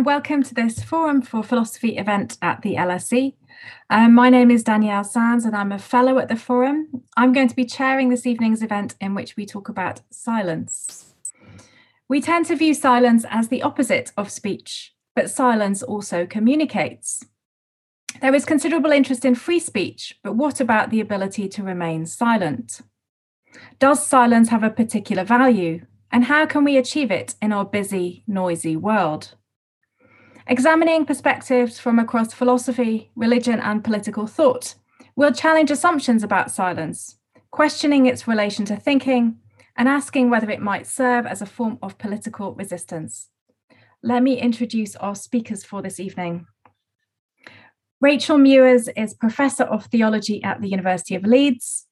and welcome to this Forum for Philosophy event at the LSE. Um, my name is Danielle Sands and I'm a fellow at the Forum. I'm going to be chairing this evening's event in which we talk about silence. We tend to view silence as the opposite of speech, but silence also communicates. There is considerable interest in free speech, but what about the ability to remain silent? Does silence have a particular value? And how can we achieve it in our busy, noisy world? Examining perspectives from across philosophy, religion, and political thought will challenge assumptions about silence, questioning its relation to thinking, and asking whether it might serve as a form of political resistance. Let me introduce our speakers for this evening. Rachel Muers is Professor of Theology at the University of Leeds.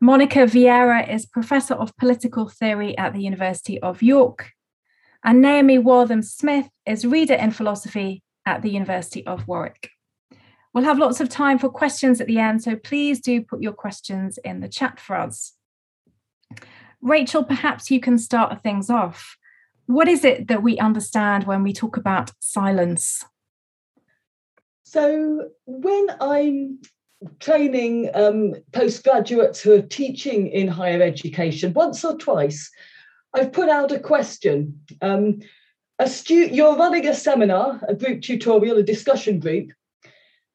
Monica Vieira is Professor of Political Theory at the University of York. And Naomi Waltham Smith is Reader in Philosophy at the University of Warwick. We'll have lots of time for questions at the end, so please do put your questions in the chat for us. Rachel, perhaps you can start things off. What is it that we understand when we talk about silence? So, when I'm training um, postgraduates who are teaching in higher education once or twice. I've put out a question. Um, a stu- you're running a seminar, a group tutorial, a discussion group,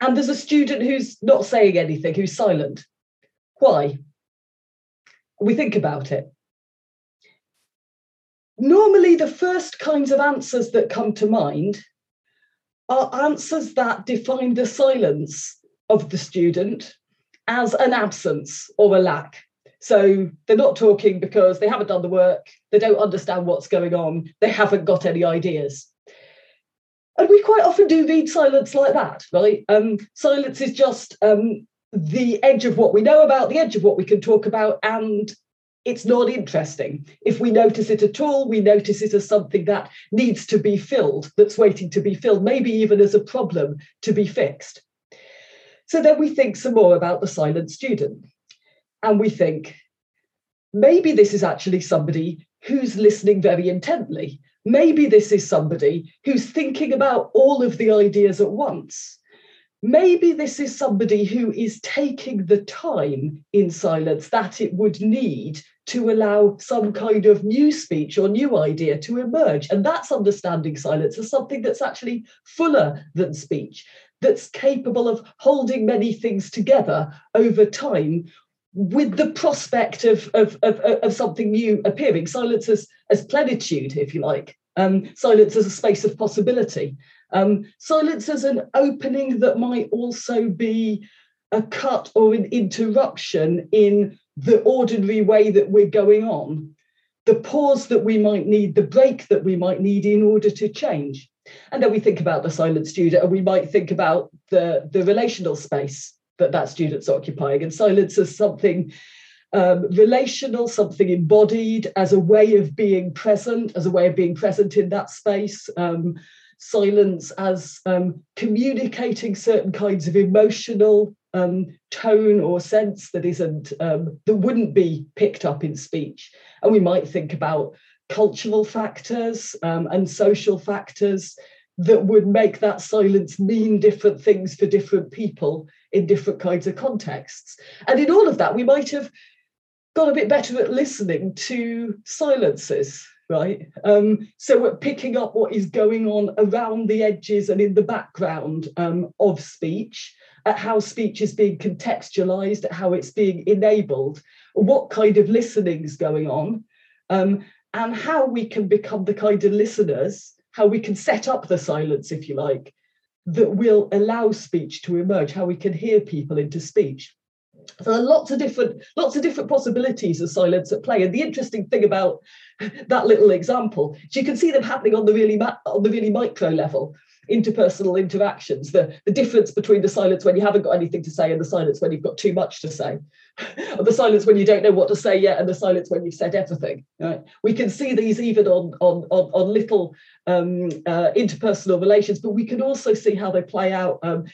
and there's a student who's not saying anything, who's silent. Why? We think about it. Normally, the first kinds of answers that come to mind are answers that define the silence of the student as an absence or a lack. So they're not talking because they haven't done the work, they don't understand what's going on, they haven't got any ideas. And we quite often do read silence like that, right? Um, silence is just um, the edge of what we know about, the edge of what we can talk about, and it's not interesting. If we notice it at all, we notice it as something that needs to be filled, that's waiting to be filled, maybe even as a problem to be fixed. So then we think some more about the silent student. And we think, maybe this is actually somebody who's listening very intently. Maybe this is somebody who's thinking about all of the ideas at once. Maybe this is somebody who is taking the time in silence that it would need to allow some kind of new speech or new idea to emerge. And that's understanding silence as something that's actually fuller than speech that's capable of holding many things together over time with the prospect of, of, of, of something new appearing. Silence as, as plenitude, if you like. Um, silence as a space of possibility. Um, silence as an opening that might also be a cut or an interruption in the ordinary way that we're going on. The pause that we might need, the break that we might need in order to change. And then we think about the silent student and we might think about the, the relational space that that student's occupying. And silence as something um, relational, something embodied, as a way of being present, as a way of being present in that space. Um, silence as um, communicating certain kinds of emotional um, tone or sense that isn't um, that wouldn't be picked up in speech. And we might think about cultural factors um, and social factors that would make that silence mean different things for different people in different kinds of contexts. And in all of that, we might have got a bit better at listening to silences, right? Um, so we're picking up what is going on around the edges and in the background um, of speech, at how speech is being contextualized, at how it's being enabled, what kind of listening is going on. Um, and how we can become the kind of listeners, how we can set up the silence, if you like, that will allow speech to emerge, how we can hear people into speech. So there are lots of different, lots of different possibilities of silence at play. And the interesting thing about that little example is you can see them happening on the really on the really micro level interpersonal interactions, the, the difference between the silence when you haven't got anything to say and the silence when you've got too much to say, or the silence when you don't know what to say yet and the silence when you've said everything. Right? We can see these even on, on, on, on little um, uh, interpersonal relations, but we can also see how they play out um,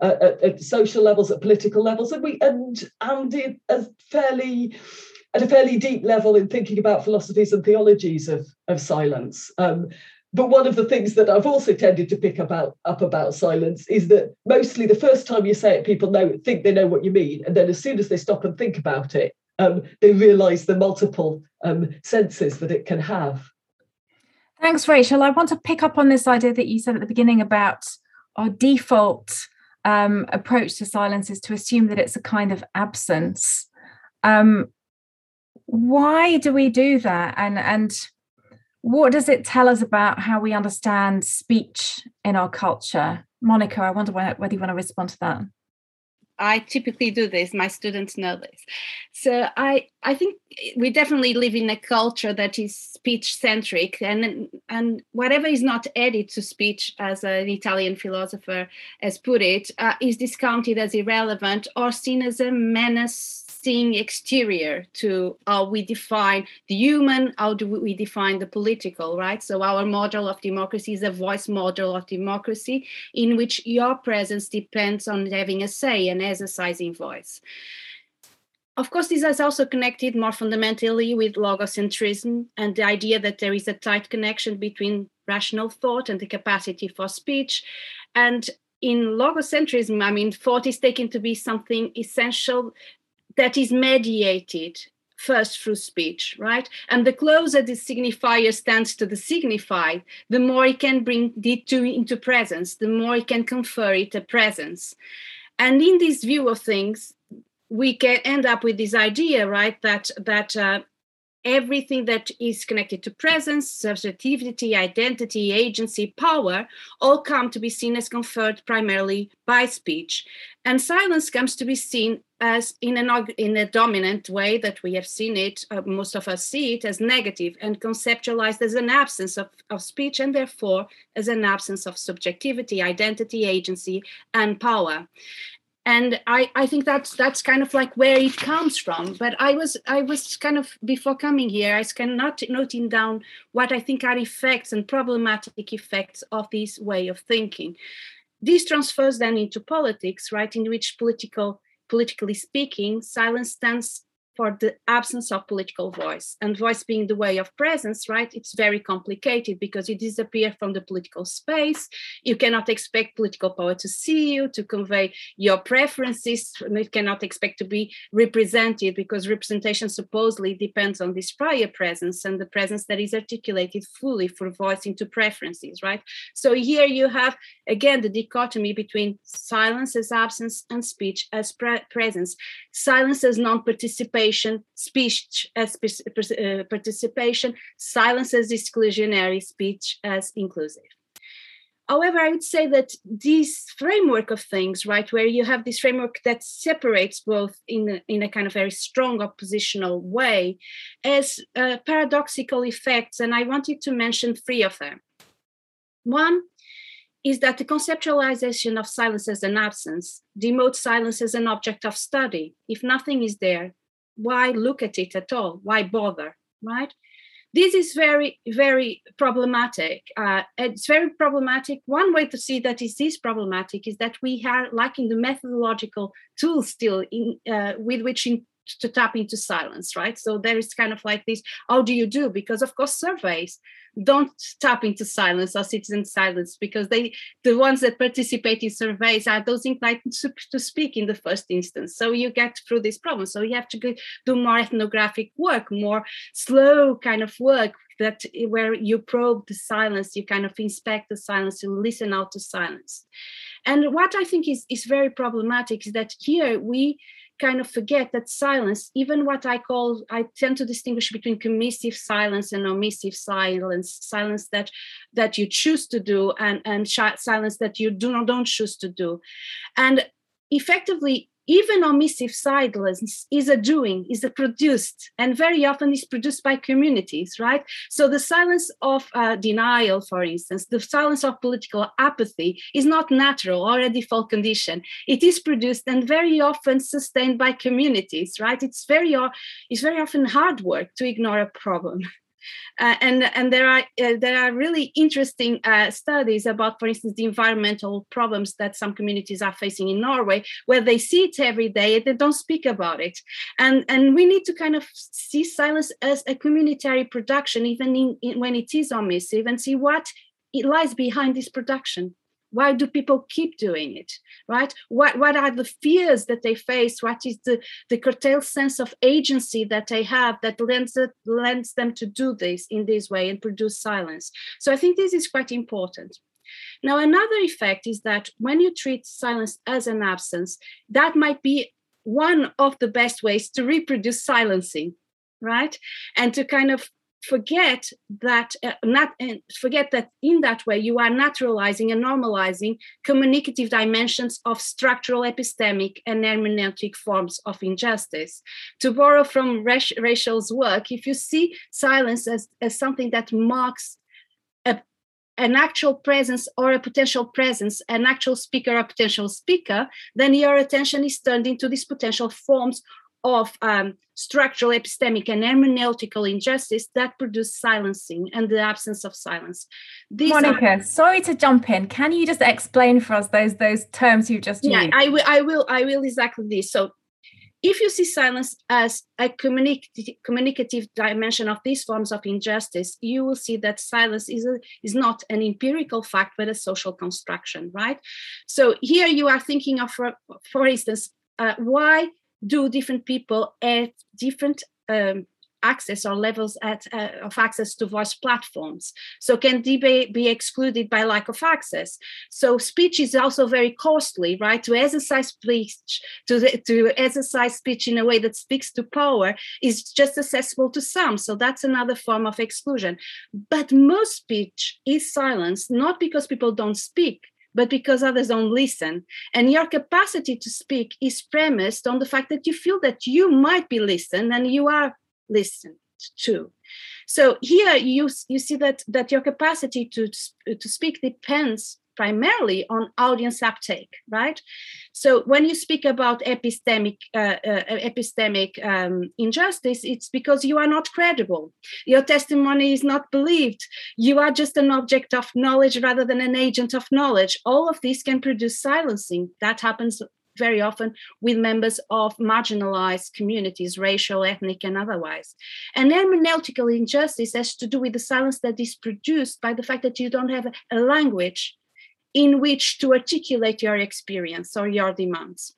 at, at, social levels, at political levels, and we and and it, a fairly at a fairly deep level in thinking about philosophies and theologies of, of silence. Um, but one of the things that I've also tended to pick about up about silence is that mostly the first time you say it, people know think they know what you mean, and then as soon as they stop and think about it, um, they realise the multiple um, senses that it can have. Thanks, Rachel. I want to pick up on this idea that you said at the beginning about our default um, approach to silence is to assume that it's a kind of absence. Um, why do we do that? And and what does it tell us about how we understand speech in our culture? Monica, I wonder whether you want to respond to that. I typically do this. My students know this. So I I think we definitely live in a culture that is speech centric, and and whatever is not added to speech, as an Italian philosopher has put it, uh, is discounted as irrelevant or seen as a menace seeing exterior to how we define the human, how do we define the political, right? So our model of democracy is a voice model of democracy in which your presence depends on having a say and exercising voice. Of course, this is also connected more fundamentally with logocentrism and the idea that there is a tight connection between rational thought and the capacity for speech. And in logocentrism, I mean, thought is taken to be something essential that is mediated first through speech, right? And the closer the signifier stands to the signified, the more it can bring it to, into presence, the more it can confer it a presence. And in this view of things, we can end up with this idea, right, that that uh, everything that is connected to presence, subjectivity, identity, agency, power, all come to be seen as conferred primarily by speech. And silence comes to be seen as in, an, in a dominant way that we have seen it, uh, most of us see it as negative and conceptualized as an absence of, of speech and therefore as an absence of subjectivity, identity, agency, and power and I, I think that's that's kind of like where it comes from. But i was i was kind of before coming here i was kind of not noting down what i think are effects and problematic effects of this way of thinking. This transfers then into politics right in which political politically speaking silence stands for the absence of political voice. And voice being the way of presence right it's very complicated because you disappear from the political space. You cannot expect political power to see you to convey your preferences. You cannot expect to be represented because representation supposedly depends on this prior presence and the presence that is articulated fully for voicing to preferences right? So here you have again the dichotomy between silence as absence and speech as pre- presence. Silence as non-participation participation, speech as uh, participation, silence as exclusionary, speech as inclusive. However, I would say that this framework of things, right, where you have this framework that separates both in in a kind of very strong oppositional way, has uh, paradoxical effects, and I wanted to mention three of them. One is that the conceptualization of silence as an absence demotes silence as an object of study. If nothing is there, why look at it at all? Why bother? Right? This is very, very problematic. Uh, it's very problematic. One way to see that is this problematic is that we are lacking the methodological tools still in, uh, with which in, to tap into silence, right? So there is kind of like this how do you do? Because, of course, surveys don't tap into silence or citizen silence because they the ones that participate in surveys are those inclined to, to speak in the first instance so you get through this problem so you have to go, do more ethnographic work more slow kind of work that where you probe the silence you kind of inspect the silence you listen out to silence and what i think is, is very problematic is that here we kind of forget that silence, even what I call, I tend to distinguish between commissive silence and omissive silence, silence that that you choose to do and, and silence that you do not don't choose to do. And effectively, even omissive silence is a doing, is a produced, and very often is produced by communities, right? So the silence of uh, denial, for instance, the silence of political apathy is not natural or a default condition. It is produced and very often sustained by communities, right? It's very, it's very often hard work to ignore a problem. Uh, and and there are uh, there are really interesting uh, studies about, for instance, the environmental problems that some communities are facing in Norway, where they see it every day and they don't speak about it. And and we need to kind of see silence as a communitary production, even in, in when it is omissive, and see what it lies behind this production why do people keep doing it right? What what are the fears that they face? What is the the curtailed sense of agency that they have that lends it, lends them to do this in this way and produce silence? So i think this is quite important. Now another effect is that when you treat silence as an absence that might be one of the best ways to reproduce silencing right? And to kind of forget that uh, not uh, forget that in that way you are naturalizing and normalizing communicative dimensions of structural epistemic and hermeneutic forms of injustice. To borrow from Rachel's work if you see silence as, as something that marks a, an actual presence or a potential presence an actual speaker or potential speaker then your attention is turned into these potential forms of um, structural epistemic and hermeneutical injustice that produce silencing and the absence of silence. These Monica, are, sorry to jump in. Can you just explain for us those those terms you just yeah, used? I will. I will. I will exactly this. So, if you see silence as a communicative, communicative dimension of these forms of injustice, you will see that silence is, a, is not an empirical fact, but a social construction, right? So here you are thinking of, for, for instance, uh, why do different people at different um, access or levels at, uh, of access to voice platforms. So can debate be excluded by lack of access? So speech is also very costly, right? To exercise speech, to, to exercise speech in a way that speaks to power is just accessible to some. So that's another form of exclusion. But most speech is silenced, not because people don't speak, but because others don't listen. And your capacity to speak is premised on the fact that you feel that you might be listened and you are listened to. So here you, you see that, that your capacity to, to speak depends primarily on audience uptake, right? So when you speak about epistemic uh, uh, epistemic um, injustice, it's because you are not credible. Your testimony is not believed. You are just an object of knowledge rather than an agent of knowledge. All of this can produce silencing. That happens very often with members of marginalized communities, racial, ethnic, and otherwise. And hermeneutical injustice has to do with the silence that is produced by the fact that you don't have a language in which to articulate your experience or your demands.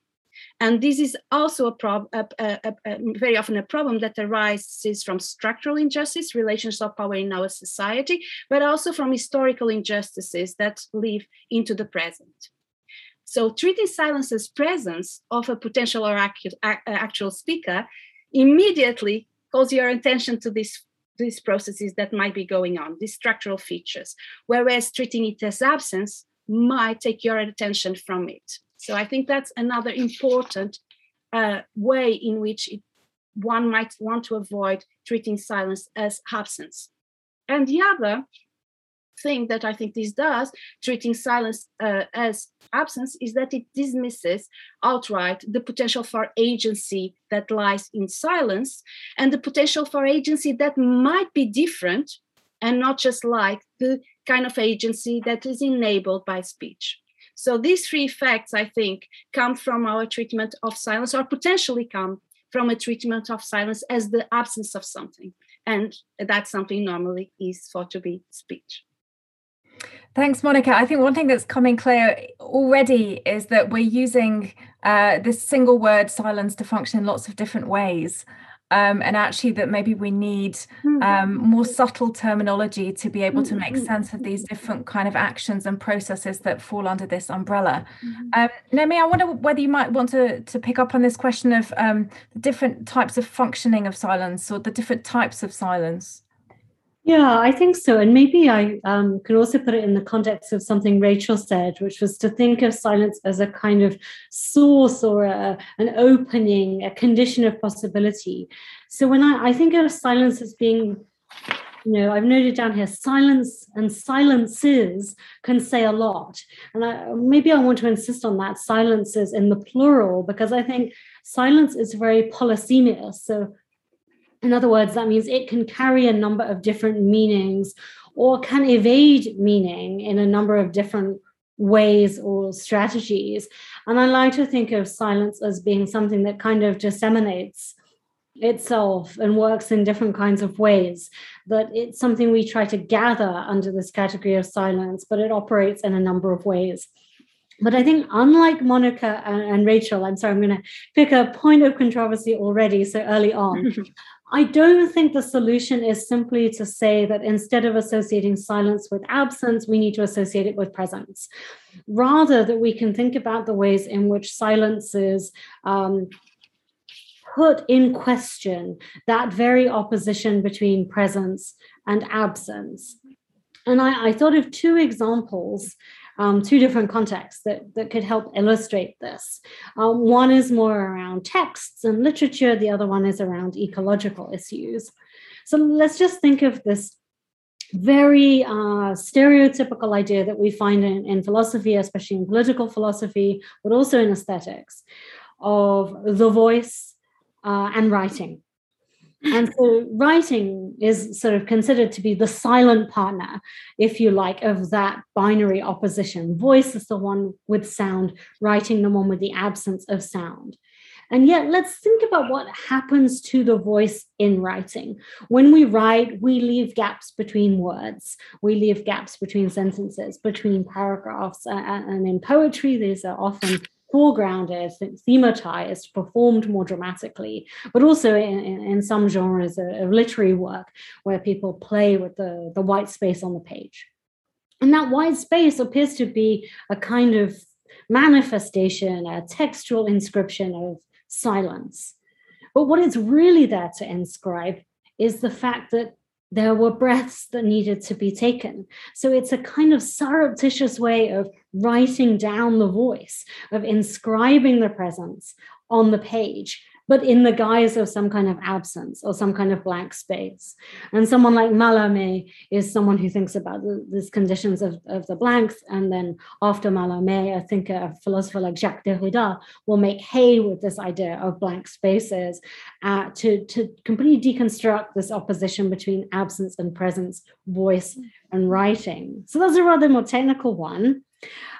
And this is also a, prob- a, a, a, very often a problem that arises from structural injustice, relations of power in our society, but also from historical injustices that live into the present. So, treating silence as presence of a potential or actual speaker immediately calls your attention to these these processes that might be going on, these structural features. Whereas treating it as absence might take your attention from it. So I think that's another important uh, way in which it, one might want to avoid treating silence as absence. And the other thing that I think this does, treating silence uh, as absence, is that it dismisses outright the potential for agency that lies in silence and the potential for agency that might be different and not just like the kind of agency that is enabled by speech. So these three effects, I think, come from our treatment of silence or potentially come from a treatment of silence as the absence of something. And that something normally is thought to be speech. Thanks, Monica. I think one thing that's coming clear already is that we're using uh, this single word silence to function in lots of different ways um, and actually that maybe we need hmm. um, more subtle terminology to be able to make hmm. sense of these different kind of actions and processes that fall under this umbrella. Mm-hmm. Um, Naomi, I wonder whether you might want to, to pick up on this question of um, different types of functioning of silence or the different types of silence. Yeah, I think so. And maybe I um, could also put it in the context of something Rachel said, which was to think of silence as a kind of source or a, an opening, a condition of possibility. So when I, I think of silence as being, you know, I've noted down here silence and silences can say a lot. And I, maybe I want to insist on that silences in the plural, because I think silence is very polysemous. So In other words, that means it can carry a number of different meanings or can evade meaning in a number of different ways or strategies. And I like to think of silence as being something that kind of disseminates itself and works in different kinds of ways. That it's something we try to gather under this category of silence, but it operates in a number of ways. But I think, unlike Monica and, and Rachel, I'm sorry, I'm going to pick a point of controversy already so early on. I don't think the solution is simply to say that instead of associating silence with absence, we need to associate it with presence. Rather, that we can think about the ways in which silence is um, put in question that very opposition between presence and absence. And I, I thought of two examples um, two different contexts that, that could help illustrate this. Um, one is more around texts and literature, the other one is around ecological issues. So let's just think of this very uh, stereotypical idea that we find in, in philosophy, especially in political philosophy, but also in aesthetics, of the voice uh, and writing and so writing is sort of considered to be the silent partner if you like of that binary opposition. Voice is the one with sound writing the one with the absence of sound. And yet let's think about what happens to the voice in writing. When we write we leave gaps between words. We leave gaps between sentences between paragraphs uh, uh, and in poetry these are often foregrounded, thematized, performed more dramatically, but also in, in, in some genres of, of, literary work where people play with the, the white space on the page. And that white space appears to be a kind of manifestation, a textual inscription of silence. But what it's really there to inscribe is the fact that there were breaths that needed to be taken. So it's a kind of surreptitious way of writing down the voice, of inscribing the presence on the page but in the guise of some kind of absence or some kind of blank space. And someone like Mallarmé is someone who thinks about the, these conditions of, of the blanks. And then after Mallarmé, I think a philosopher like Jacques Derrida will make hay with this idea of blank spaces uh, to, to completely deconstruct this opposition between absence and presence, voice and writing. So that's a rather more technical one.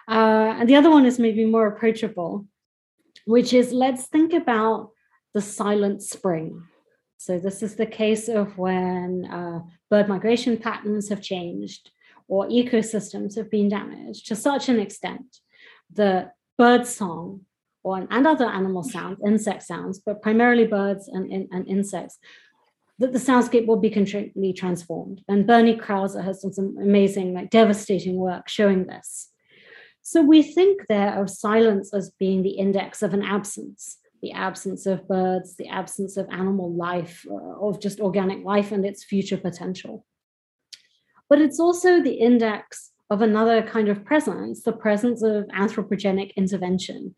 Uh, and the other one is maybe more approachable, which is let's think about the silent spring. So, this is the case of when uh, bird migration patterns have changed or ecosystems have been damaged to such an extent that bird song or, and other animal sounds, insect sounds, but primarily birds and, and, insects, that the soundscape will be completely transformed. And Bernie Krause has done some amazing, like devastating work showing this. So we think there of silence as being the index of an absence the absence of birds, the absence of animal life, uh, of just organic life and its future potential. But it's also the index of another kind of presence, the presence of anthropogenic intervention,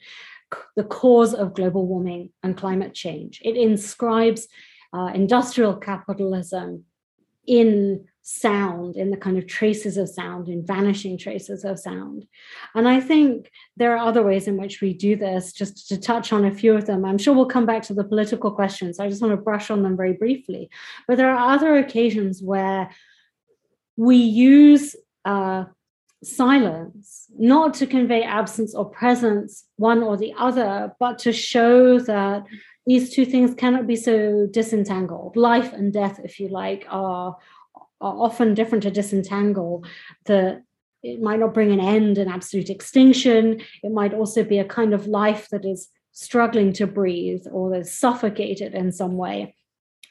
the cause of global warming and climate change. It inscribes uh, industrial capitalism in sound, in the kind of traces of sound, in vanishing traces of sound. And I think there are other ways in which we do this, just to touch on a few of them. I'm sure we'll come back to the political questions. I just want to brush on them very briefly. But there are other occasions where we use uh, silence, not to convey absence or presence, one or the other, but to show that these two things cannot be so disentangled. Life and death, if you like, are are often different to disentangle the it might not bring an end an absolute extinction. It might also be a kind of life that is struggling to breathe or is suffocated in some way.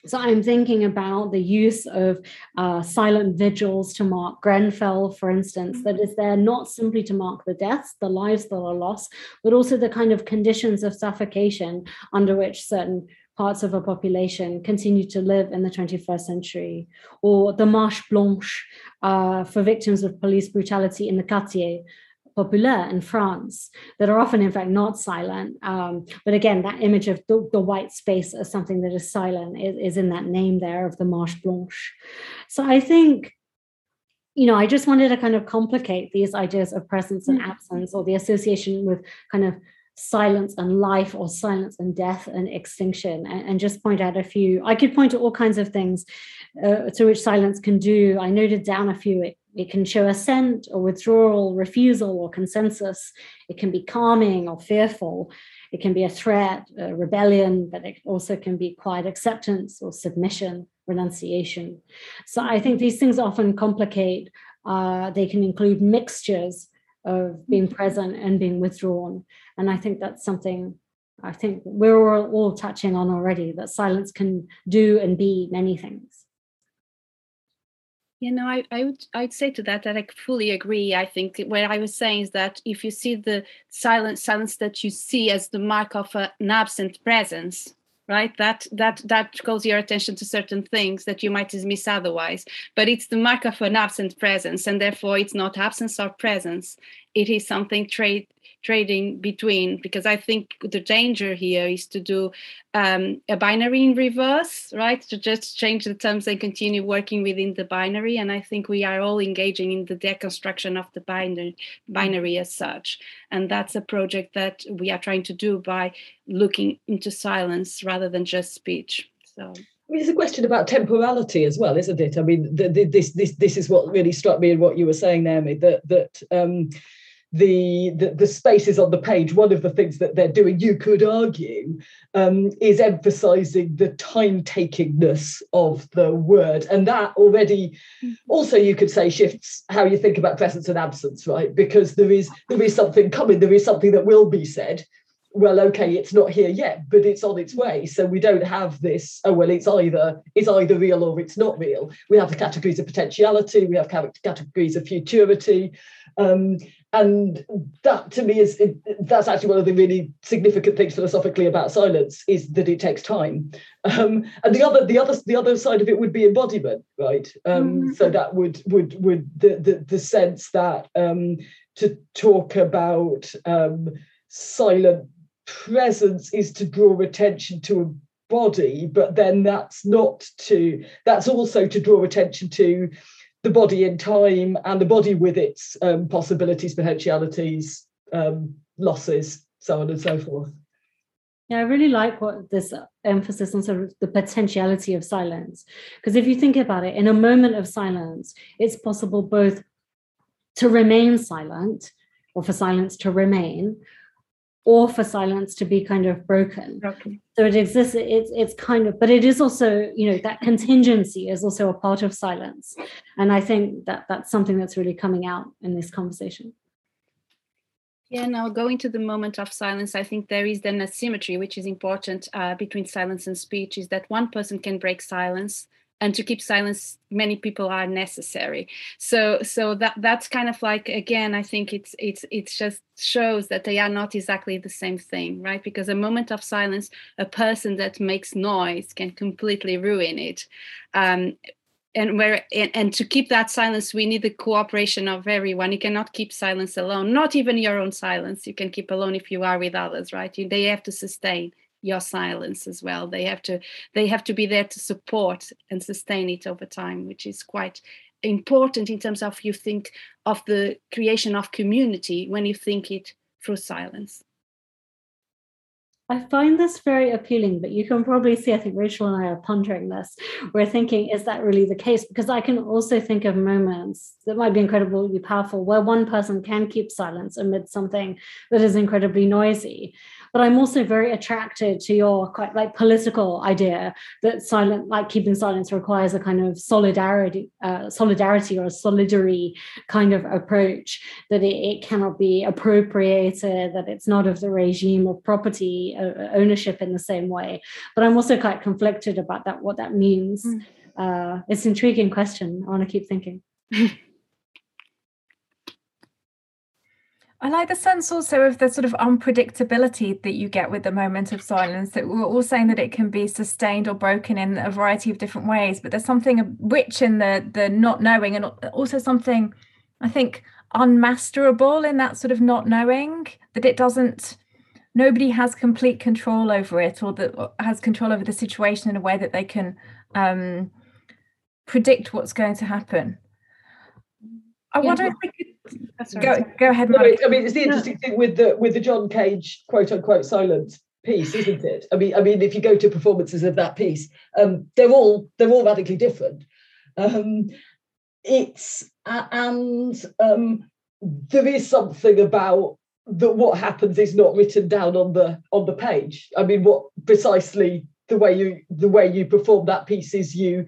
So I'm thinking about the use of uh, silent vigils to mark Grenfell, for instance, that is there not simply to mark the deaths, the lives that are lost, but also the kind of conditions of suffocation under which certain parts of a population continue to live in the 21st century, or the Marche Blanche uh, for victims of police brutality in the Quartier Populaire in France, that are often, in fact, not silent. Um, but again, that image of the, the, white space as something that is silent is, is in that name there of the Marche Blanche. So I think you know, I just wanted to kind of complicate these ideas of presence and mm. absence or the association with kind of silence and life or silence and death and extinction. And, and just point out a few i could point to all kinds of things uh, to which silence can do. I noted down a few. It, it can show assent or withdrawal refusal or consensus. It can be calming or fearful. It can be a threat a rebellion but it also can be quiet acceptance or submission renunciation. So i think these things often complicate uh, they can include mixtures of being mm-hmm. present and being withdrawn. And I think that's something I think we're all, all touching on already that silence can do and be many things. You know, I, I would I'd say to that that I fully agree. I think what I was saying is that if you see the silence silence that you see as the mark of a, an absent presence, right? That that that calls your attention to certain things that you might dismiss otherwise. But it's the mark of an absent presence and therefore it's not absence or presence. It is something trade trading between because i think the danger here is to do um, a binary in reverse right to just change the terms and continue working within the binary and i think we are all engaging in the deconstruction of the binary binary as such and that's a project that we are trying to do by looking into silence rather than just speech so it's a question about temporality as well, isn't it? I mean, the, the, this this this is what really struck me in what you were saying, Naomi. That that um, the, the, the spaces on the page, one of the things that they're doing, you could argue, um, is emphasizing the time takingness of the word. And that already mm-hmm. also you could say shifts how you think about presence and absence, right? Because there is there is something coming, there is something that will be said. Well, okay, it's not here yet, but it's on its way. So we don't have this, oh well, it's either it's either real or it's not real. We have the categories of potentiality, we have categories of futurity. Um, and that to me is it, that's actually one of the really significant things philosophically about silence is that it takes time um, and the other the other the other side of it would be embodiment right um, mm-hmm. so that would would would the the, the sense that um, to talk about um, silent presence is to draw attention to a body but then that's not to that's also to draw attention to the body in time and the body with its um, possibilities, potentialities, um, losses, so on and so forth. Yeah, I really like what this emphasis on sort of the potentiality of silence. Because if you think about it, in a moment of silence, it's possible both to remain silent or for silence to remain, or for silence to be kind of broken. broken. So it exists, it's it's kind of, but it is also, you know, that contingency is also a part of silence. And I think that that's something that's really coming out in this conversation. Yeah, now going to the moment of silence, I think there is then a symmetry which is important uh, between silence and speech is that one person can break silence and to keep silence many people are necessary. So so that that's kind of like again i think it's it's it's just shows that they are not exactly the same thing right? Because a moment of silence a person that makes noise can completely ruin it. Um, and where and, and, to keep that silence we need the cooperation of everyone. You cannot keep silence alone not even your own silence. You can keep alone if you are with others right? You, they have to sustain your silence as well they have to they have to be there to support and sustain it over time which is quite important in terms of you think of the creation of community when you think it through silence I find this very appealing, but you can probably see, I think Rachel and I are pondering this. We're thinking, is that really the case? Because I can also think of moments that might be incredibly powerful where one person can keep silence amid something that is incredibly noisy but i'm also very attracted to your quite like political idea that silent like keeping silence requires a kind of solidarity uh, solidarity or a solidary kind of approach that it, it, cannot be appropriated that it's not of the regime of property uh, ownership in the same way. But i'm also quite conflicted about that what that means. Mm. uh, it's an intriguing question. I want to keep thinking I like the sense also of the sort of unpredictability that you get with the moment of silence. That we're all saying that it can be sustained or broken in a variety of different ways, but there's something rich in the the not knowing, and also something I think unmasterable in that sort of not knowing that it doesn't. Nobody has complete control over it, or that has control over the situation in a way that they can um, predict what's going to happen. I wonder if we could go, go ahead. No, I mean, it's the interesting thing with the with the John Cage quote unquote silence piece, isn't it? I mean, I mean, if you go to performances of that piece, um, they're all they're all radically different. Um, it's uh, and um, there is something about that what happens is not written down on the on the page. I mean, what precisely the way you the way you perform that piece is you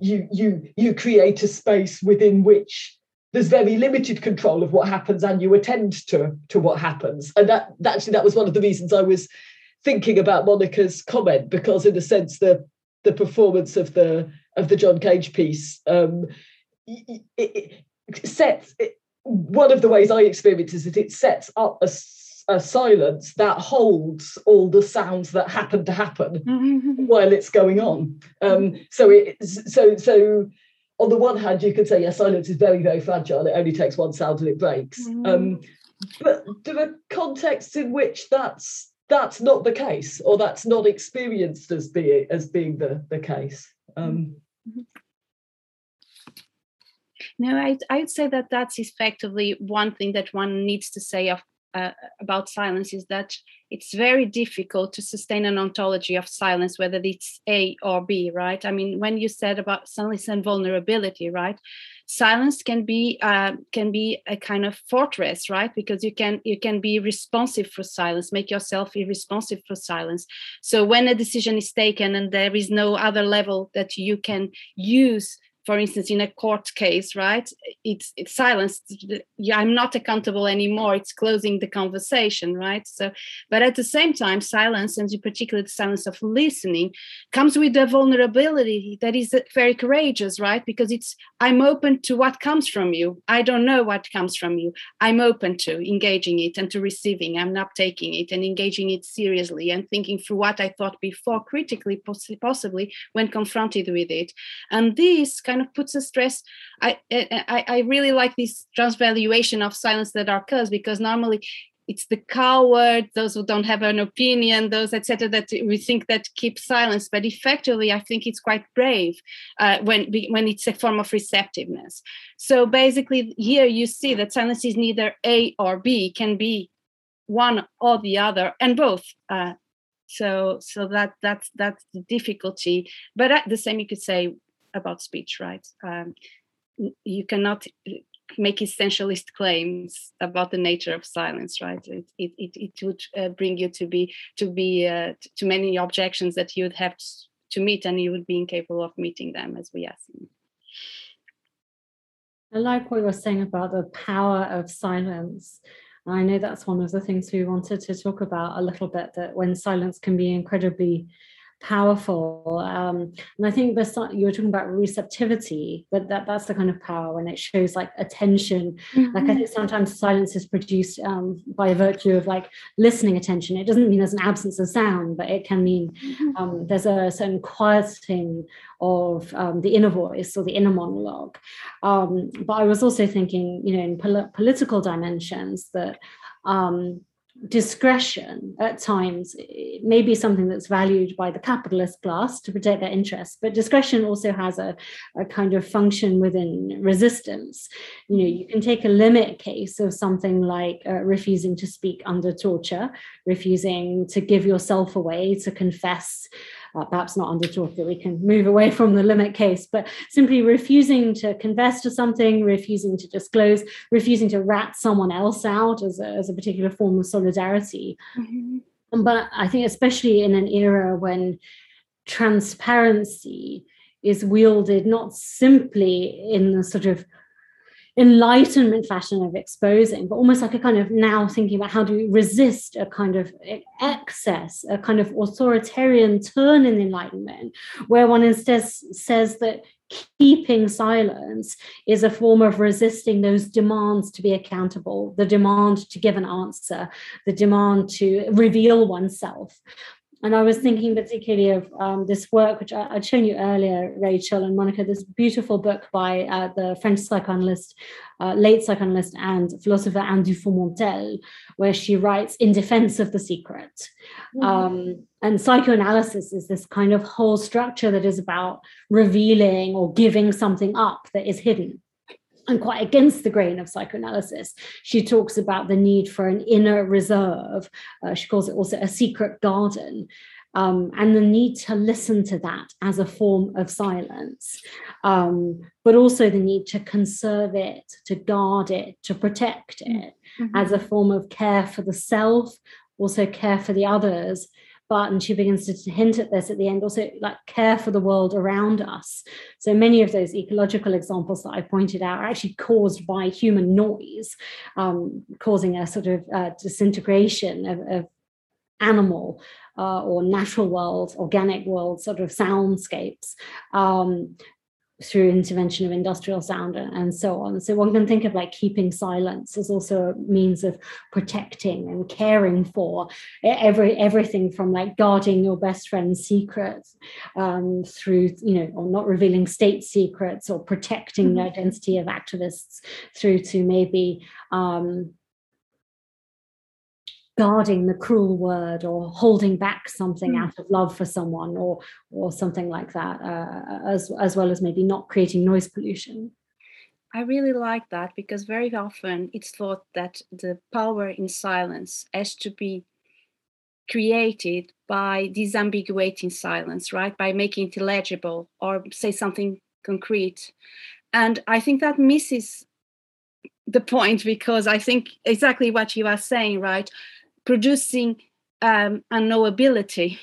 you you you create a space within which there's very limited control of what happens and you attend to to what happens. And that actually that was one of the reasons i was thinking about monica's comment because in a sense the the performance of the of the john cage piece um it, it sets it, one of the ways i experience is that it sets up a, a silence that holds all the sounds that happen to happen while it's going on. Um so it so so on the one hand, you could say, yes, silence is very, very fragile. It only takes one sound and it breaks. Mm. Um, but there are contexts in which that's that's not the case, or that's not experienced as being as being the, the case. Um, mm-hmm. no, I, I would say that that's effectively one thing that one needs to say of uh, about silence is that it's very difficult to sustain an ontology of silence, whether it's A or B, right? I mean, when you said about silence and vulnerability, right? Silence can be uh, can be a kind of fortress, right? Because you can you can be responsive for silence, make yourself irresponsive for silence. So when a decision is taken and there is no other level that you can use for instance in a court case right it's it's silence yeah i'm not accountable anymore. It's closing the conversation right? So but at the same time silence and in particular the silence of listening comes with a vulnerability that is very courageous right? Because it's i'm open to what comes from you. I don't know what comes from you. I'm open to engaging it and to receiving. I'm not taking it and engaging it seriously and thinking through what i thought before critically possibly when confronted with it. And this kind of puts a stress. I, I i really like this transvaluation of silence that occurs because normally it's the coward those who don't have an opinion those etc that we think that keep silence. But effectively i think it's quite brave uh, when when it's a form of receptiveness. So basically here you see that silence is neither a or b can be one or the other and both uh, so so that that's that's the difficulty. But at the same you could say about speech, right? Um, you cannot make essentialist claims about the nature of silence, right? It it it, it would uh, bring you to be to be uh, to many objections that you would have to meet, and you would be incapable of meeting them, as we ask. I like what you're saying about the power of silence. I know that's one of the things we wanted to talk about a little bit. That when silence can be incredibly powerful um, and i think there's you were talking about receptivity but that that's the kind of power when it shows like attention mm-hmm. like i mm-hmm. think sometimes silence is produced um, by virtue of like listening attention it doesn't mean there's an absence of sound but it can mean mm-hmm. um, there's a certain quieting of um, the inner voice or the inner monologue um, but i was also thinking you know in pol- political dimensions that um, discretion at times may be something that's valued by the capitalist class to protect their interests but discretion also has a, a kind of function within resistance. You know you can take a limit case of something like uh, refusing to speak under torture refusing to give yourself away to confess uh, perhaps not under talk that we can move away from the limit case, but simply refusing to confess to something, refusing to disclose, refusing to rat someone else out as a, as a particular form of solidarity. Mm-hmm. But I think, especially in an era when transparency is wielded not simply in the sort of enlightenment fashion of exposing, but almost like a kind of now thinking about how do we resist a kind of excess, a kind of authoritarian turn in enlightenment, where one instead says that keeping silence is a form of resisting those demands to be accountable, the demand to give an answer, the demand to reveal oneself. And I was thinking particularly of um, this work, which I, would shown you earlier, Rachel and Monica, this beautiful book by uh, the French psychoanalyst, uh, late psychoanalyst and philosopher Anne Dufourmantelle, where she writes in defense of the secret. Mm-hmm. Um, and psychoanalysis is this kind of whole structure that is about revealing or giving something up that is hidden and quite against the grain of psychoanalysis. She talks about the need for an inner reserve. Uh, she calls it also a secret garden. Um, and the need to listen to that as a form of silence, um, but also the need to conserve it, to guard it, to protect it mm-hmm. as a form of care for the self, also care for the others, and she begins to hint at this at the end also like care for the world around us. So many of those ecological examples that i pointed out are actually caused by human noise um, causing a sort of uh, disintegration of, of animal uh, or natural world organic world sort of soundscapes. Um, through intervention of industrial sound and so on. So one can think of like keeping silence as also a means of protecting and caring for every everything from like guarding your best friend's secrets um, through you know or not revealing state secrets or protecting mm-hmm. the identity of activists through to maybe um, guarding the cruel word or holding back something mm. out of love for someone or or something like that uh, as as well as maybe not creating noise pollution. I really like that because very often it's thought that the power in silence has to be created by disambiguating silence right? By making it illegible or say something concrete. And i think that misses the point because i think exactly what you are saying right producing um, unknowability,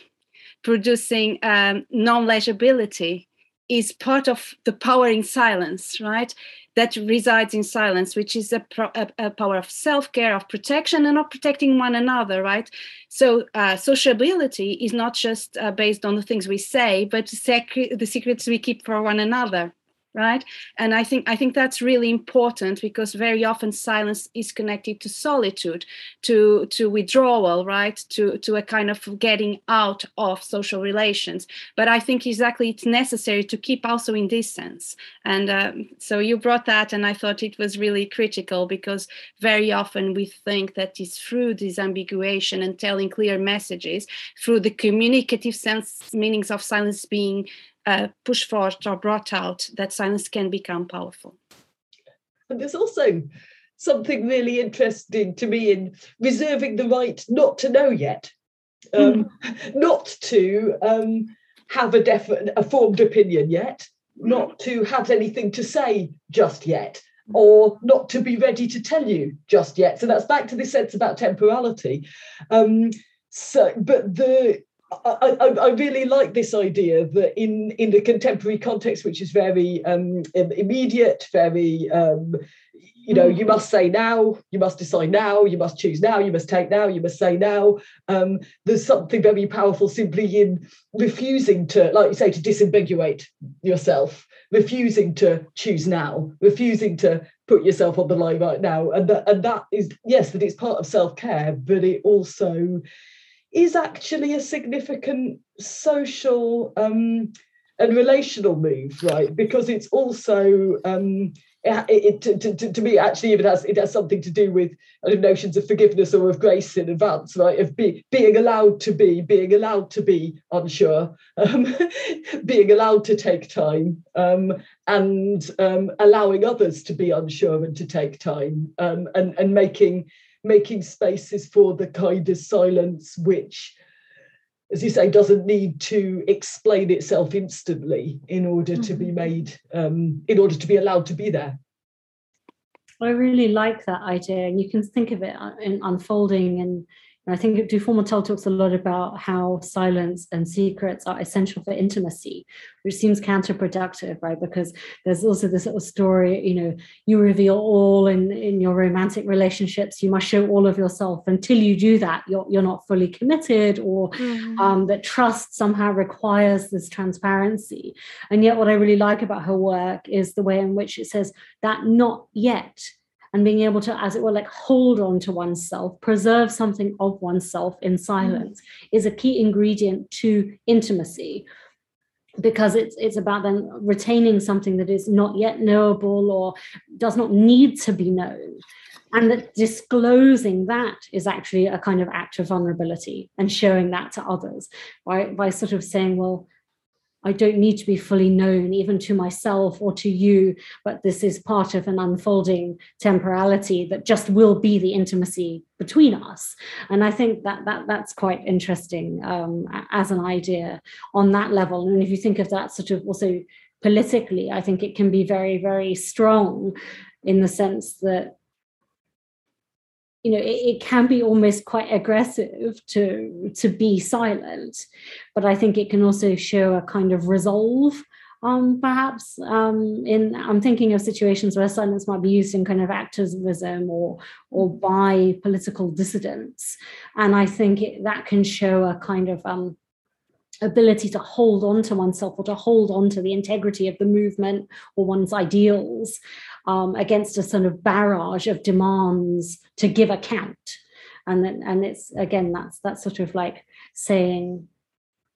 producing um, non-legibility is part of the power in silence, right? That resides in silence, which is a, pro- a, a power of self-care, of protection, and of protecting one another, right? So uh, sociability is not just uh, based on the things we say, but sec- the secrets we keep for one another right? And i think i think that's really important because very often silence is connected to solitude to to withdrawal right? To to a kind of getting out of social relations. But i think exactly it's necessary to keep also in this sense and um, so you brought that and i thought it was really critical because very often we think that it's through disambiguation and telling clear messages through the communicative sense meanings of silence being uh, pushed forth or brought out, that silence can become powerful. And there's also something really interesting to me in reserving the right not to know yet, um, mm. not to um, have a definite, a formed opinion yet, not to have anything to say just yet, or not to be ready to tell you just yet. So that's back to this sense about temporality. Um, so, but the I, I, really like this idea that in, in the contemporary context, which is very um, immediate, very, um, you know, you must say now, you must decide now, you must choose now, you must take now, you must say now. Um, there's something very powerful simply in refusing to, like you say, to disambiguate yourself, refusing to choose now, refusing to put yourself on the line right now. And that, and that is, yes, that it's part of self care, but it also is actually a significant social um, and relational move, right? Because it's also um, it, it, to, to, to, me actually even has it has something to do with know, notions of forgiveness or of grace in advance, right? Of be, being allowed to be, being allowed to be unsure, um, being allowed to take time, um, and um, allowing others to be unsure and to take time, um, and and making making spaces for the kind of silence which as you say doesn't need to explain itself instantly in order mm-hmm. to be mm-hmm. made um, in order to be allowed to be there i really like that idea and you can think of it uh, in unfolding and and I think Dufourmantelle talks a lot about how silence and secrets are essential for intimacy, which seems counterproductive, right? Because there's also this little story, you know, you reveal all in, in your romantic relationships, you must show all of yourself. Until you do that, you're, you're not fully committed, or mm. um, that trust somehow requires this transparency. And yet, what I really like about her work is the way in which it says that not yet and being able to, as it were, like hold on to oneself, preserve something of oneself in mm. silence mm. is a key ingredient to intimacy because it's it's about then retaining something that is not yet knowable or does not need to be known and that disclosing that is actually a kind of act of vulnerability and showing that to others right by sort of saying well I don't need to be fully known, even to myself or to you, but this is part of an unfolding temporality that just will be the intimacy between us. And I think that, that that's quite interesting um, as an idea on that level. And if you think of that sort of also politically, I think it can be very, very strong in the sense that you know it, it, can be almost quite aggressive to to be silent but i think it can also show a kind of resolve um, perhaps um, in i'm thinking of situations where silence might be used in kind of activism or or by political dissidents. And i think it, that can show a kind of um, ability to hold on to oneself or to hold on to the integrity of the movement or one's ideals um, against a sort of barrage of demands to give account. And then, and it's again, that's that's sort of like saying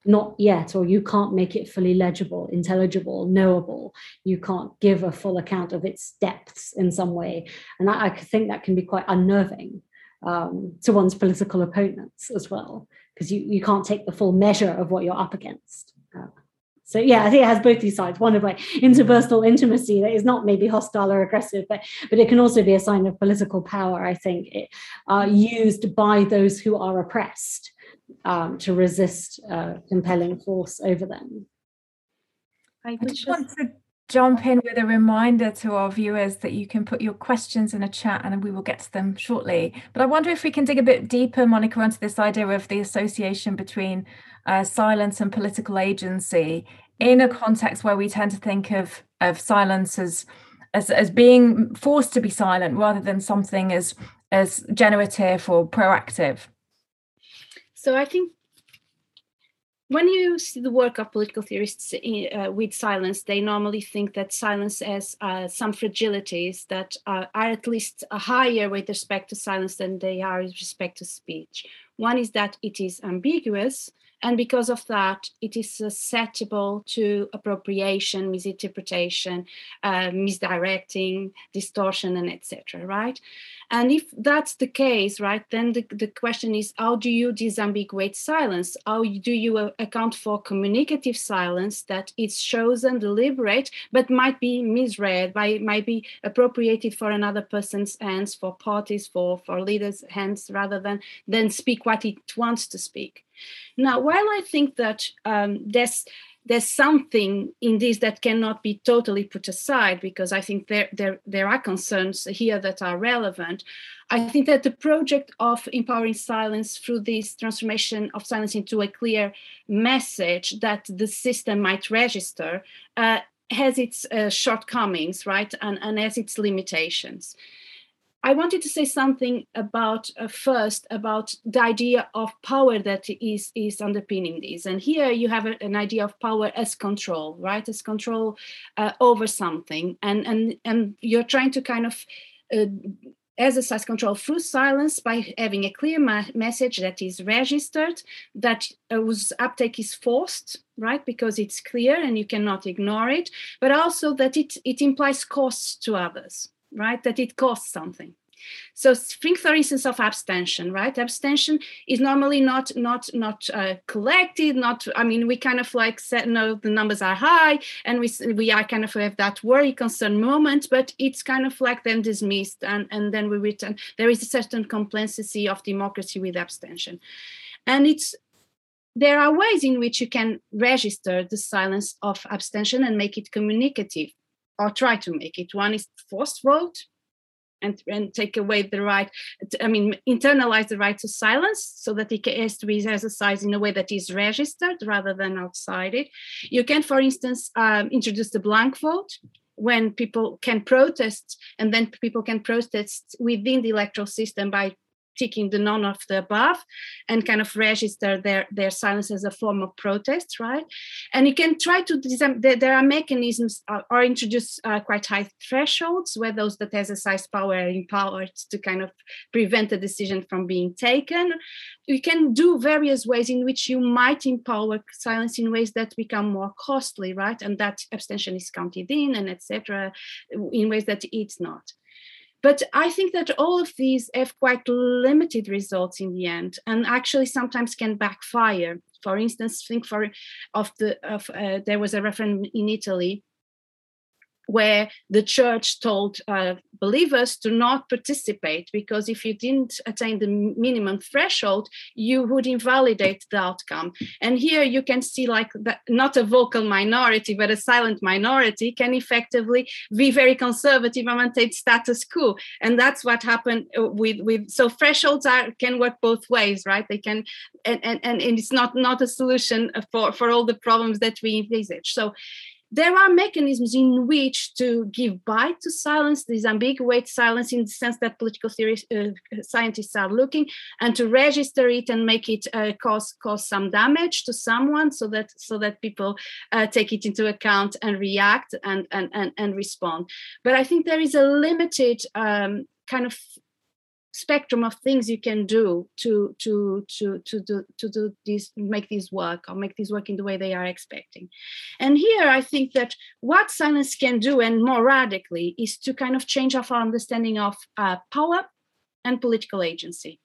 not yet, or you can't make it fully legible, intelligible, knowable. You can't give a full account of its depths in some way. And I, I think that can be quite unnerving um, to one's political opponents as well, because you, you can't take the full measure of what you're up against. Uh, so yeah, I think it has both these sides. One of like interpersonal intimacy that is not maybe hostile or aggressive, but but it can also be a sign of political power. I think it, uh, used by those who are oppressed um, to resist uh, compelling force over them. I just want to jump in with a reminder to our viewers that you can put your questions in a chat and we will get to them shortly. But I wonder if we can dig a bit deeper, Monica, onto this idea of the association between uh, silence and political agency in a context where we tend to think of of silence as as, as being forced to be silent rather than something as as generative or proactive so i think when you see the work of political theorists uh, with silence, they normally think that silence has uh, some fragilities that are at least higher with respect to silence than they are with respect to speech. One is that it is ambiguous, and because of that it is susceptible to appropriation misinterpretation uh, misdirecting distortion and etc right? And if that's the case right then the, the question is how do you disambiguate silence? How do you uh, account for communicative silence that is chosen deliberate but might be misread by might be appropriated for another person's hands for parties for for leaders hands rather than than speak what it wants to speak now, while I think that um, there's there's something in this that cannot be totally put aside because I think there, there, there are concerns here that are relevant. I think that the project of empowering silence through this transformation of silence into a clear message that the system might register uh, has its uh, shortcomings, right, and, and has its limitations. I wanted to say something about uh, first about the idea of power that is is underpinning this. And here you have a, an idea of power as control, right? As control uh, over something, and and and you're trying to kind of uh, exercise control through silence by having a clear ma- message that is registered, that uh, whose uptake is forced, right? Because it's clear and you cannot ignore it, but also that it it implies costs to others right? That it costs something. So think, for instance, of abstention, right? Abstention is normally not not not uh, collected. Not, I mean, we kind of like said, no, the numbers are high, and we we are kind of have that worry, concern moment, but it's kind of like then dismissed, and and then we return. There is a certain complacency of democracy with abstention, and it's there are ways in which you can register the silence of abstention and make it communicative or try to make it. One is forced vote, and, and take away the right, to, I mean, internalize the right to silence so that it has to be exercised in a way that is registered rather than outside it. You can, for instance, um, introduce the blank vote when people can protest, and then people can protest within the electoral system by ticking the none of the above and kind of register their their silence as a form of protest right? And you can try to design there are mechanisms uh, or introduce uh, quite high thresholds where those that exercise power are empowered to kind of prevent a decision from being taken. You can do various ways in which you might empower silence in ways that become more costly right? And that abstention is counted in and etc in ways that it's not but I think that all of these have quite limited results in the end and actually sometimes can backfire. for instance, think for of the of uh, there was a referendum in Italy where the church told uh, believers to not participate because if you didn't attain the minimum threshold you would invalidate the outcome. And here you can see like that not a vocal minority but a silent minority can effectively be very conservative and maintain status quo. And that's what happened uh, with with so thresholds are can work both ways right? They can and and, and it's not not a solution for for all the problems that we envisage. So there are mechanisms in which to give bite to silence, this ambiguous silence, in the sense that political theory uh, scientists are looking, and to register it and make it uh, cause cause some damage to someone, so that so that people uh, take it into account and react and and and, and respond. But I think there is a limited um, kind of spectrum of things you can do to to to to do to do this make this work or make this work in the way they are expecting. And here i think that what science can do and more radically is to kind of change our understanding of uh, power and political agency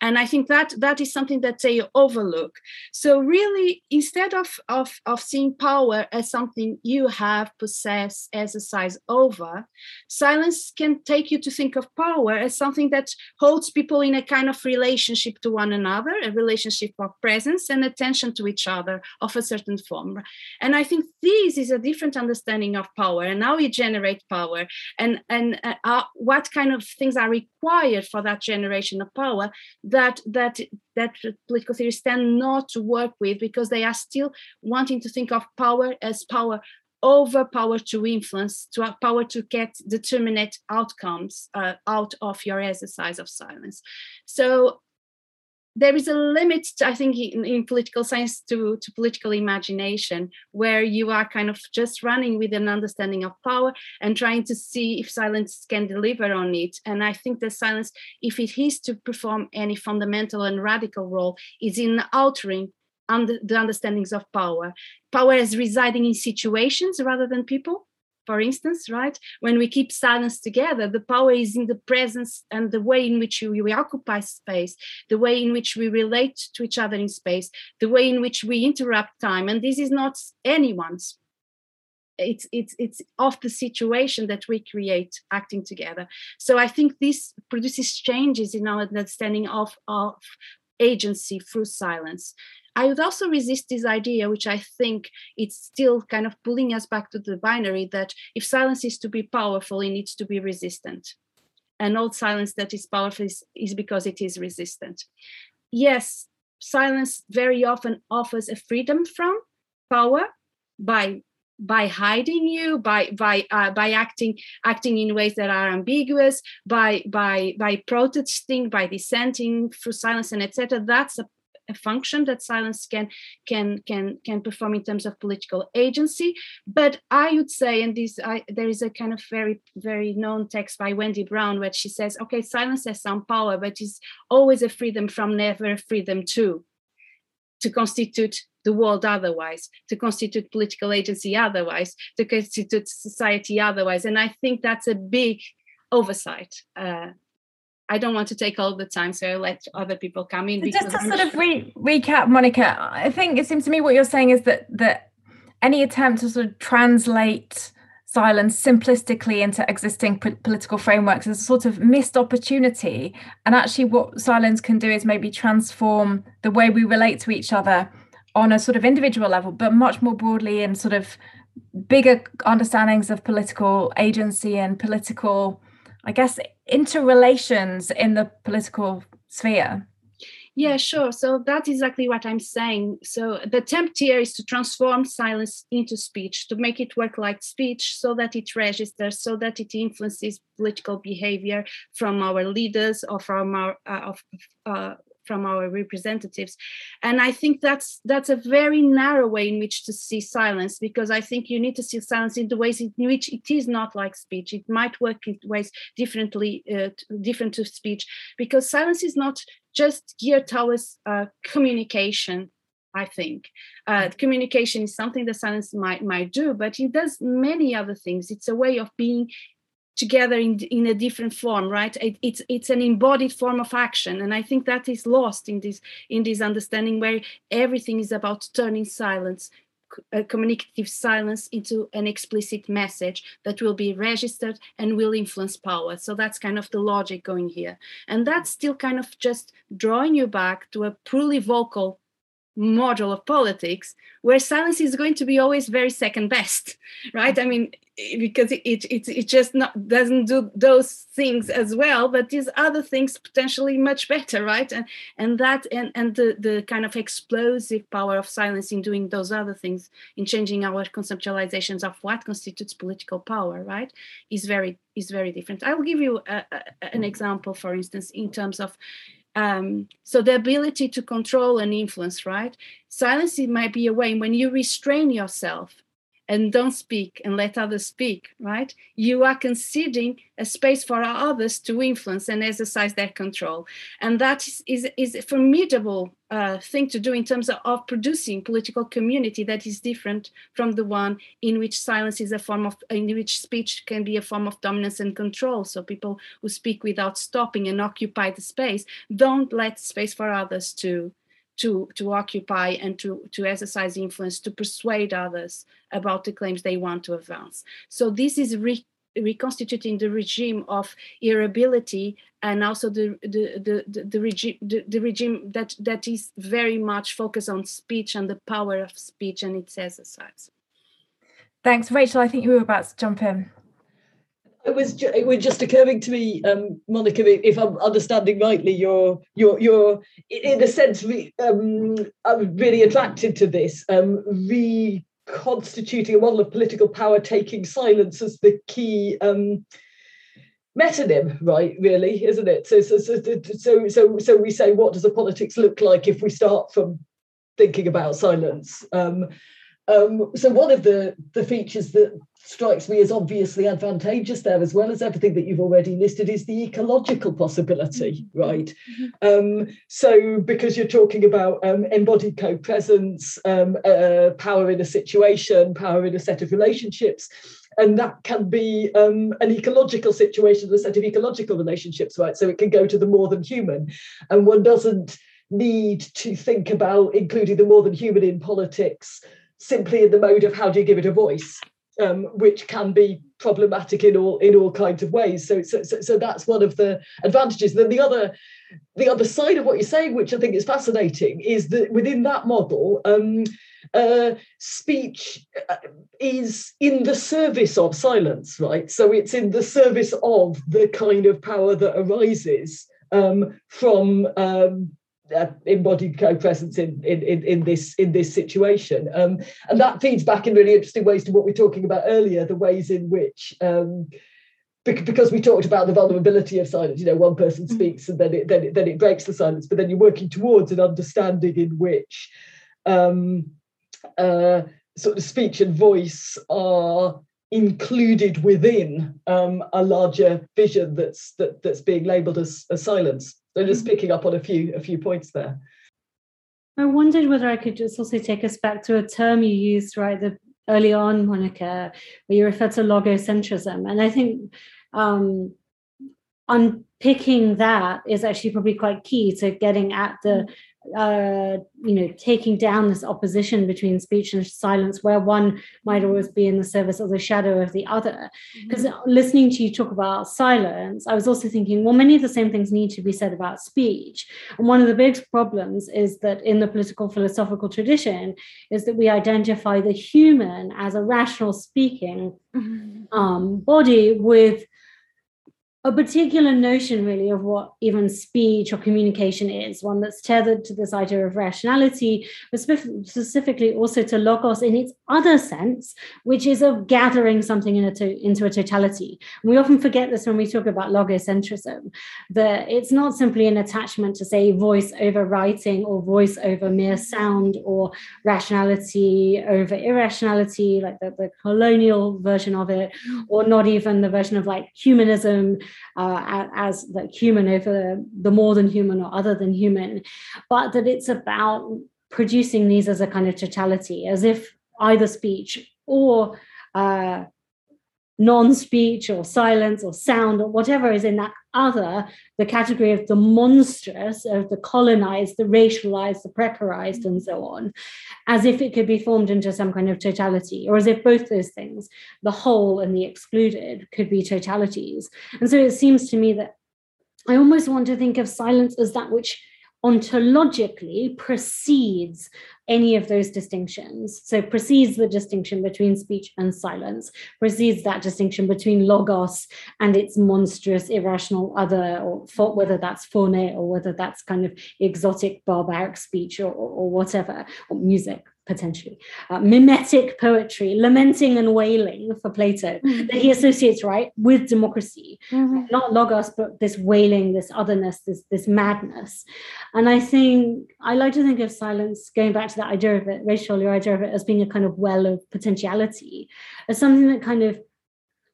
and i think that that is something that they overlook. So really instead of of, of seeing power as something you have possess exercise over silence can take you to think of power as something that holds people in a kind of relationship to one another a relationship of presence and attention to each other of a certain form. And i think this is a different understanding of power and how you generate power and and uh, what kind of things are required for that generation of power that that that political theorists tend not to work with because they are still wanting to think of power as power over power to influence to have power to get determinate outcomes uh, out of your exercise of silence. So there is a limit i think in, in, political science to, to political imagination where you are kind of just running with an understanding of power and trying to see if silence can deliver on it. And i think that silence if it is to perform any fundamental and radical role is in altering under the understandings of power. Power as residing in situations rather than people for instance, right? When we keep silence together, the power is in the presence and the way in which we, we, occupy space, the way in which we relate to each other in space, the way in which we interrupt time. And this is not anyone's. It's it's it's of the situation that we create acting together. So I think this produces changes in our understanding of, of agency through silence. I would also resist this idea, which I think it's still kind of pulling us back to the binary that if silence is to be powerful, it needs to be resistant. And all silence that is powerful is, is because it is resistant. Yes, silence very often offers a freedom from power by by hiding you by by uh, by acting acting in ways that are ambiguous by by by protesting by dissenting through silence and etc that's a a function that silence can can can can perform in terms of political agency. But i would say and this I, there is a kind of very very known text by wendy brown where she says okay silence has some power but it's always a freedom from never freedom to to constitute the world otherwise, to constitute political agency otherwise, to constitute society otherwise. And I think that's a big oversight uh, I don't want to take all the time, so I'll let other people come in. Just to sort of re- recap, Monica, I think it seems to me what you're saying is that that any attempt to sort of translate silence simplistically into existing p- political frameworks is a sort of missed opportunity. And actually, what silence can do is maybe transform the way we relate to each other on a sort of individual level, but much more broadly in sort of bigger understandings of political agency and political I guess, interrelations in the political sphere. Yeah, sure. So that's exactly what I'm saying. So the attempt here is to transform silence into speech, to make it work like speech so that it registers, so that it influences political behavior from our leaders or from our uh, of, uh, from our representatives. And i think that's that's a very narrow way in which to see silence because i think you need to see silence in the ways in which it is not like speech. It might work in ways differently uh, different to speech because silence is not just geared towards uh, communication I think. Uh, communication is something that silence might might do, but it does many other things. It's a way of being together in, in a different form right it, it's it's an embodied form of action and i think that is lost in this in this understanding where everything is about turning silence a communicative silence into an explicit message that will be registered and will influence power. So that's kind of the logic going here. And that's still kind of just drawing you back to a purely vocal model of politics where silence is going to be always very second best right? I mean because it it, it, just not doesn't do those things as well but these other things potentially much better right? And and that and and the the kind of explosive power of silence in doing those other things in changing our conceptualizations of what constitutes political power right is very is very different. I will give you a, a, an mm. example for instance in terms of um, so the ability to control and influence, right? Silence it might be a way when you restrain yourself and don't speak and let others speak, right? You are conceding a space for others to influence and exercise their control. And that is, is, is a formidable uh, thing to do in terms of, of, producing political community that is different from the one in which silence is a form of, in which speech can be a form of dominance and control. So people who speak without stopping and occupy the space don't let space for others to to to occupy and to to exercise influence to persuade others about the claims they want to advance. So this is re- reconstituting the regime of irritability and also the the the, the, the regime the, the, regime that that is very much focused on speech and the power of speech and its exercise. Thanks rachel. I think you were about to jump in it was ju- it was just occurring to me, um, Monica, if I'm understanding rightly, you're you're you're in a sense re, um, I'm really attracted to this um, reconstituting a model of political power, taking silence as the key um, metonym, right? Really, isn't it? So so so so so so we say, what does a politics look like if we start from thinking about silence? Um, um, so one of the, the features that strikes me as obviously advantageous there, as well as everything that you've already listed, is the ecological possibility, mm-hmm. right? Mm-hmm. Um, so because you're talking about um, embodied co-presence, um, uh, power in a situation, power in a set of relationships, and that can be um, an ecological situation, a set of ecological relationships, right? So it can go to the more than human, and one doesn't need to think about including the more than human in politics simply in the mode of how do you give it a voice, um, which can be problematic in all in all kinds of ways. So, so, so that's one of the advantages. Then the other the other side of what you're saying, which I think is fascinating, is that within that model, um, uh, speech uh, is in the service of silence, right? So it's in the service of the kind of power that arises um, from um, uh, embodied co-presence in, in, in, in, this in this situation. Um, and that feeds back in really interesting ways to what we are talking about earlier, the ways in which um, because we talked about the vulnerability of silence, you know, one person mm-hmm. speaks and then it then it, then it breaks the silence, but then you're working towards an understanding in which um, uh, sort of speech and voice are included within um, a larger vision that's that, that's being labelled as, as silence. So just mm-hmm. picking up on a few a few points there. I wondered whether I could just also take us back to a term you used right the early on, Monica, where you referred to logocentrism, and I think um, unpicking that is actually probably quite key to getting at the mm uh, you know, taking down this opposition between speech and silence, where one might always be in the service of the shadow of the other. Because mm-hmm. listening to you talk about silence, I was also thinking, well, many of the same things need to be said about speech. And one of the big problems is that in the political philosophical tradition, is that we identify the human as a rational speaking mm-hmm. um, body with a particular notion really of what even speech or communication is one that's tethered to this idea of rationality but specifically also to logos in its other sense which is of gathering something in a to, into a totality. And we often forget this when we talk about logocentrism that it's not simply an attachment to say voice over writing or voice over mere sound or rationality over irrationality like the, the colonial version of it or not even the version of like humanism uh, as the human over the more than human or other than human, but that it's about producing these as a kind of totality, as if either speech or uh, non-speech or silence or sound or whatever is in that other the category of the monstrous of the colonized the racialized the precarized and mm. so on as if it could be formed into some kind of totality or as if both those things the whole and the excluded could be totalities. And so it seems to me that i almost want to think of silence as that which ontologically precedes any of those distinctions. So precedes the distinction between speech and silence, precedes that distinction between logos and its monstrous, irrational other, or whether that's phone or whether that's kind of exotic, barbaric speech or, or, or whatever, or music potentially uh, mimetic poetry lamenting and wailing for plato mm-hmm. that he associates right with democracy mm-hmm. not logos but this wailing this otherness this this madness and i think i like to think of silence going back to that idea of it Rachel your idea of it as being a kind of well of potentiality as something that kind of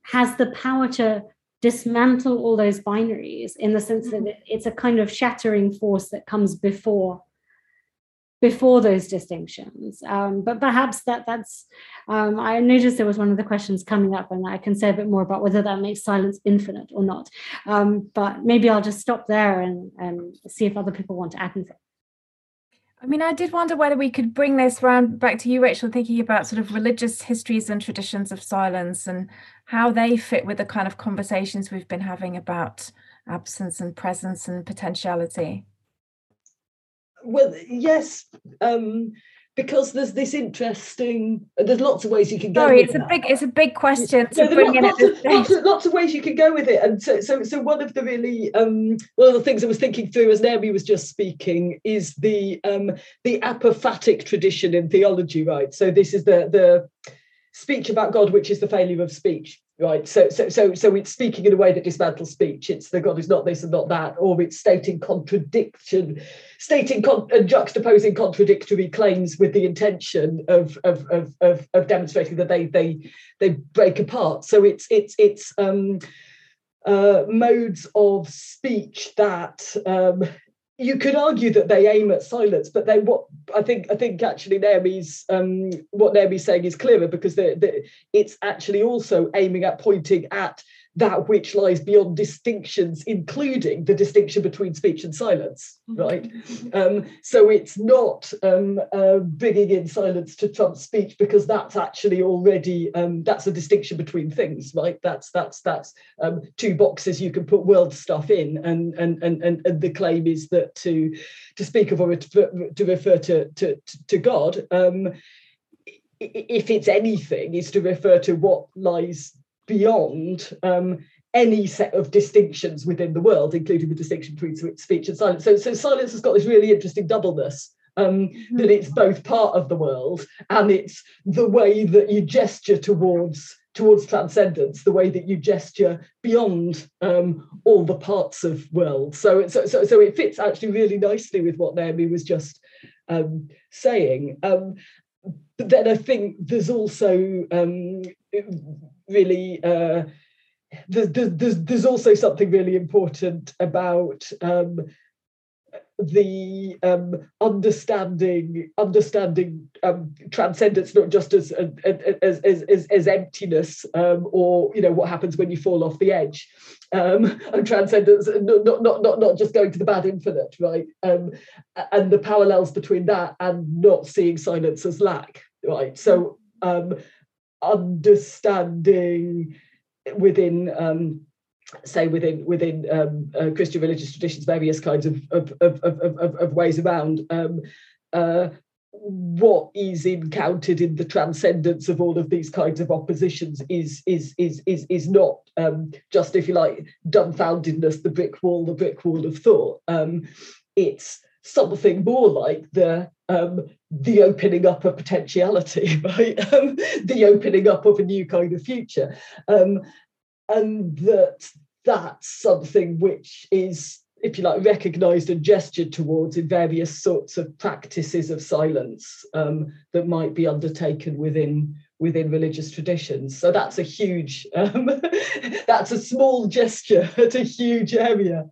has the power to dismantle all those binaries in the sense that mm-hmm. it's a kind of shattering force that comes before before those distinctions. Um, but perhaps that that's um, I noticed there was one of the questions coming up, and I can say a bit more about whether that makes silence infinite or not. Um, but maybe I'll just stop there and, and see if other people want to add anything. I mean, I did wonder whether we could bring this round back to you, Rachel, thinking about sort of religious histories and traditions of silence and how they fit with the kind of conversations we've been having about absence and presence and potentiality. Well, yes, um, because there's this interesting. There's lots of ways you can go. Sorry, it's a big, it's a big question to bring in lots, of, lots, of, lots of ways you can go with it, and so, so, so one of the really, um, one of the things I was thinking through as Naomi was just speaking is the um, the apophatic tradition in theology, right? So this is the the speech about God, which is the failure of speech right so so so so it's speaking in a way that dismantles speech. It's the god is not this and not that or it's stating contradiction stating con- and juxtaposing contradictory claims with the intention of of, of of of demonstrating that they they they break apart. So it's it's it's um uh, modes of speech that um, you could argue that they aim at silence, but they what I think I think actually Naomi's um, what Naomi's saying is clearer because they, they, it's actually also aiming at pointing at that which lies beyond distinctions, including the distinction between speech and silence, mm-hmm. right? Um, so it's not um, uh, bringing in silence to trump speech because that's actually already um, that's a distinction between things, right? That's that's that's um, two boxes you can put world stuff in, and and and and, and the claim is that to to speak of or to, to refer to to to God. Um, if it's anything, is to refer to what lies beyond um, any set of distinctions within the world, including the distinction between speech and silence. So, so silence has got this really interesting doubleness. Um, mm-hmm. that it's both part of the world and it's the way that you gesture towards towards transcendence, the way that you gesture beyond um, all the parts of world. So, so, so, so it fits actually really nicely with what Naomi was just um, saying. Um, but then I think there's also um, really uh, there's, there's, there's also something really important about um, the um, understanding understanding um, transcendence not just as as as, as, as emptiness um, or you know what happens when you fall off the edge. Um, and transcendence not, not not not just going to the bad infinite right? Um, and the parallels between that and not seeing silence as lack right? So um, understanding within um, say within within um, uh, Christian religious traditions, various kinds of of of of, of, ways around um, uh, what is encountered in the transcendence of all of these kinds of oppositions is is is is is not um, just if you like dumbfoundedness, the brick wall, the brick wall of thought. Um, it's something more like the um, the opening up of potentiality, right? Um, the opening up of a new kind of future, um, and that that's something which is, if you like, recognised and gestured towards in various sorts of practices of silence um, that might be undertaken within within religious traditions. So that's a huge, um, that's a small gesture at a huge area.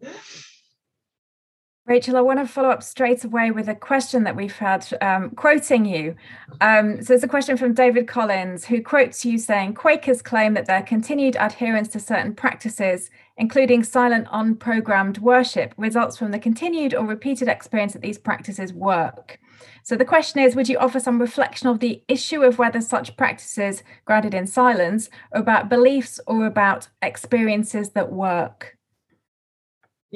Rachel, I want to follow up straight away with a question that we've had um, quoting you. Um, so it's a question from David Collins, who quotes you saying Quakers claim that their continued adherence to certain practices, including silent, unprogrammed worship, results from the continued or repeated experience that these practices work. So the question is Would you offer some reflection of the issue of whether such practices, grounded in silence, are about beliefs or about experiences that work?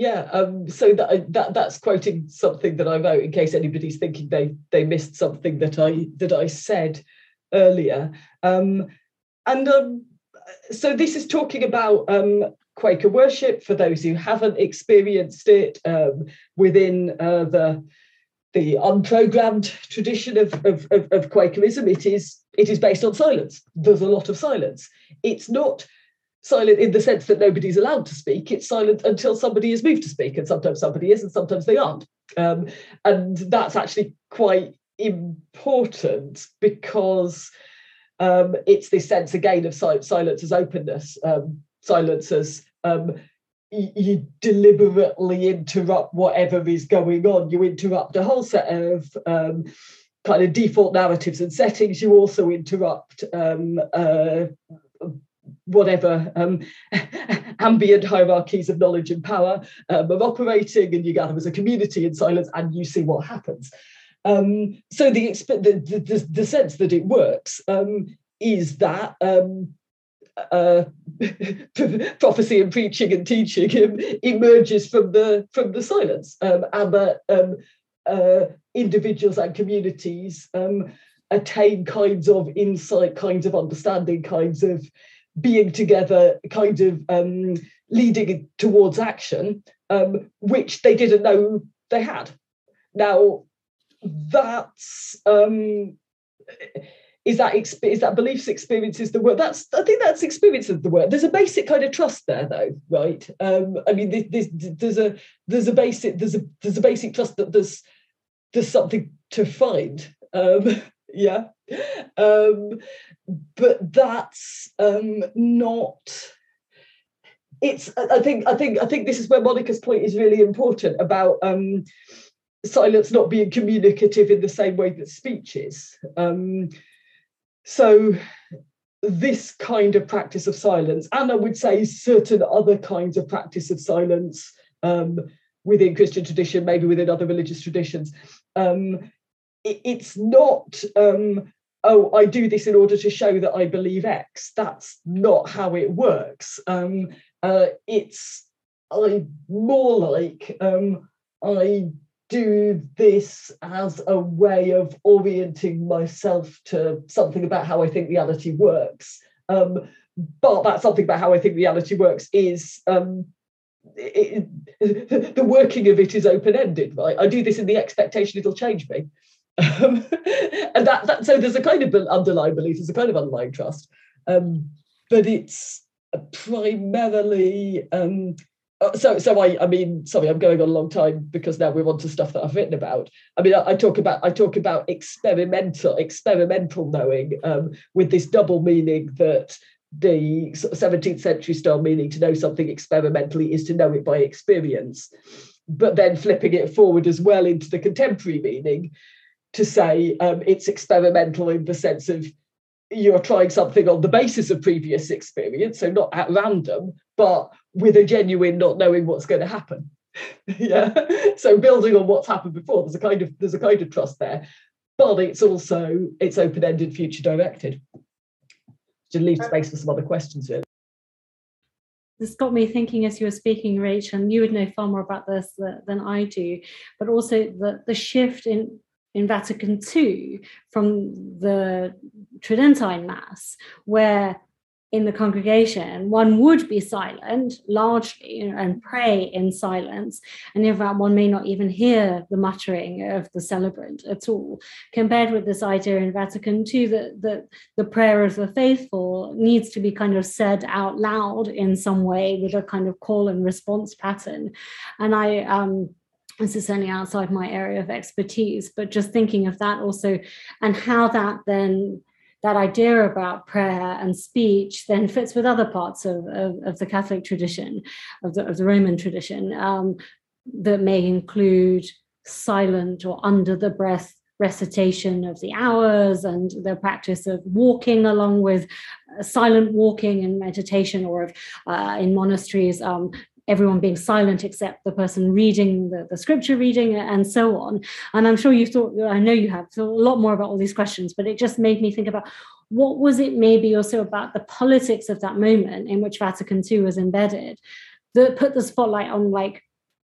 Yeah, um, so that, that that's quoting something that I wrote in case anybody's thinking they they missed something that I that I said earlier. Um, and um, so this is talking about um, Quaker worship for those who haven't experienced it um, within uh, the the unprogrammed tradition of, of, of, of Quakerism. It is it is based on silence. There's a lot of silence. It's not silent in the sense that nobody's allowed to speak. It's silent until somebody is moved to speak, and sometimes somebody is, and sometimes they aren't. Um, and that's actually quite important because um, it's this sense again of silence as openness, um, silence as um, you deliberately interrupt whatever is going on. You interrupt a whole set of um, kind of default narratives and settings. You also interrupt um, uh, whatever um, ambient hierarchies of knowledge and power um, of operating, and you gather as a community in silence, and you see what happens. Um, so the, the, the, the sense that it works um, is that um, uh, prophecy and preaching and teaching emerges from the from the silence, um, and that um, uh, individuals and communities um, attain kinds of insight, kinds of understanding, kinds of being together, kind of um, leading towards action, um, which they didn't know they had. Now, that's um, is that is that beliefs experiences the word that's i think that's experience of the word there's a basic kind of trust there though right? Um i mean there's, there's a there's a basic there's a there's a basic trust that there's there's something to find um yeah. Um but that's um not it's i think i think i think this is where monica's point is really important about um silence not being communicative in the same way that speech is. Um so this kind of practice of silence, and I would say certain other kinds of practice of silence um, within Christian tradition, maybe within other religious traditions, um, it, it's not. Um, oh, I do this in order to show that I believe X. That's not how it works. Um, uh, it's I more like um, I do this as a way of orienting myself to something about how I think reality works. Um, but that something about how I think reality works is um, it, the working of it is open ended, right? I do this in the expectation it'll change me. Um, and that, that so there's a kind of underlying belief, there's a kind of underlying trust, um, but it's primarily um, uh, so so I I mean sorry I'm going on a long time because now we're on to stuff that I've written about. I mean I, I talk about I talk about experimental experimental knowing um, with this double meaning that the 17th century style meaning to know something experimentally is to know it by experience, but then flipping it forward as well into the contemporary meaning to say um, it's experimental in the sense of you're trying something on the basis of previous experience, so not at random, but with a genuine not knowing what's going to happen. yeah. So building on what's happened before, there's a kind of there's a kind of trust there, but it's also it's open-ended, future directed. To leave space for some other questions here. This got me thinking as you were speaking, Rachel, and you would know far more about this than I do, but also the, the shift in in Vatican II from the Tridentine Mass, where in the congregation, one would be silent largely and pray in silence. And in fact, one may not even hear the muttering of the celebrant at all, compared with this idea in Vatican II that, that the prayer of the faithful needs to be kind of said out loud in some way with a kind of call and response pattern. And I, um, this is only outside my area of expertise, but just thinking of that also and how that then that idea about prayer and speech then fits with other parts of, of, of the Catholic tradition, of the, of the Roman tradition. Um, that may include silent or under the breath recitation of the hours and the practice of walking along with uh, silent walking and meditation or of uh, in monasteries um, everyone being silent except the person reading the, the scripture reading and so on. And i'm sure you've thought i know you have thought a lot more about all these questions but it just made me think about what was it maybe also about the politics of that moment in which vatican ii was embedded that put the spotlight on like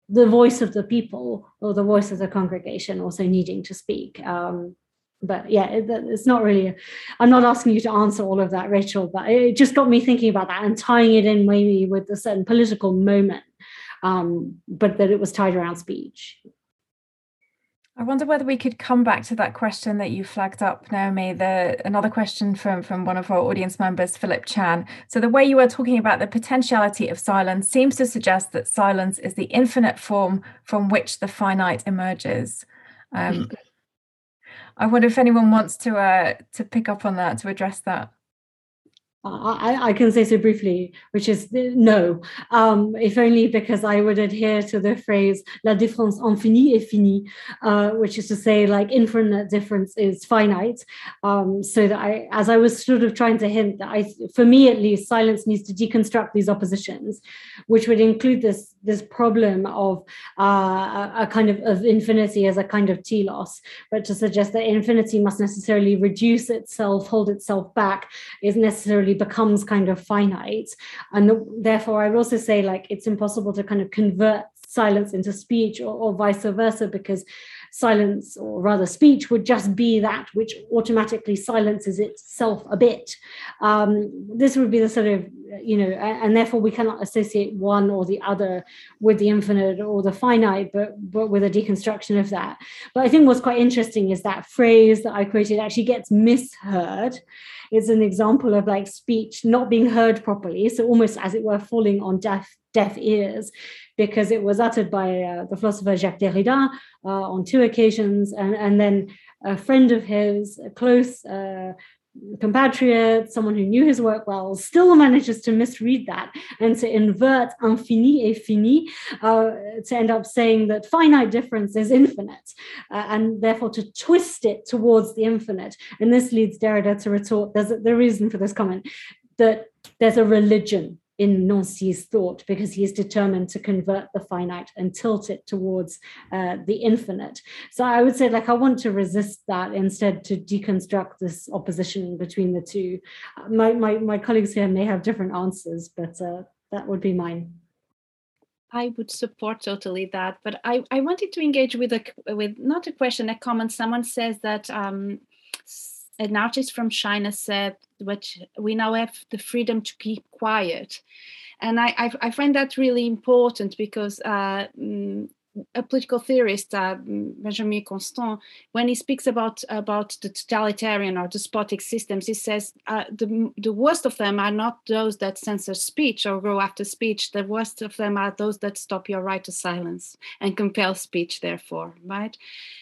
the voice of the people or the voice of the congregation also needing to speak? Um, but yeah it, it's not really i'm not asking you to answer all of that rachel but it just got me thinking about that and tying it in maybe with a certain political moment um, but that it was tied around speech I wonder whether we could come back to that question that you flagged up, Naomi. The another question from from one of our audience members, Philip Chan. So the way you were talking about the potentiality of silence seems to suggest that silence is the infinite form from which the finite emerges. Um. I wonder if anyone wants to uh, to pick up on that to address that. I, I, can say so briefly, which is no, um, if only because I would adhere to the phrase "la différence infinie est finie," uh, which is to say, like infinite difference is finite. Um, so that I, as I was sort of trying to hint that I, for me at least, silence needs to deconstruct these oppositions, which would include this this problem of uh, a kind of of infinity as a kind of telos, but to suggest that infinity must necessarily reduce itself, hold itself back, is necessarily becomes kind of finite. And therefore, I would also say like it's impossible to kind of convert silence into speech or, or vice versa because silence or rather speech would just be that which automatically silences itself a bit. Um, this would be the sort of you know and, therefore we cannot associate one or the other with the infinite or the finite but but with a deconstruction of that. But i think what's quite interesting is that phrase that i quoted actually gets misheard. It's an example of like speech not being heard properly so almost as it were falling on deaf deaf ears because it was uttered by uh, the philosopher Jacques Derrida uh, on two occasions, and, and then a friend of his, a close uh, compatriot, someone who knew his work well, still manages to misread that and to invert infini et fini, uh, to end up saying that finite difference is infinite, uh, and therefore to twist it towards the infinite. And this leads Derrida to retort there's a, the reason for this comment that there's a religion in Nancy's thought because he is determined to convert the finite and tilt it towards uh, the infinite. So I would say, like, I want to resist that instead to deconstruct this opposition between the two. My, my, my colleagues here may have different answers, but uh, that would be mine. I would support totally that, but I, I wanted to engage with a with not a question, a comment. Someone says that um, an artist from China said, "Which we now have the freedom to keep quiet," and I I, I find that really important because uh, mm, a political theorist, uh, Benjamin Constant, when he speaks about about the totalitarian or despotic systems, he says uh, the the worst of them are not those that censor speech or go after speech. The worst of them are those that stop your right to silence and compel speech. Therefore, right?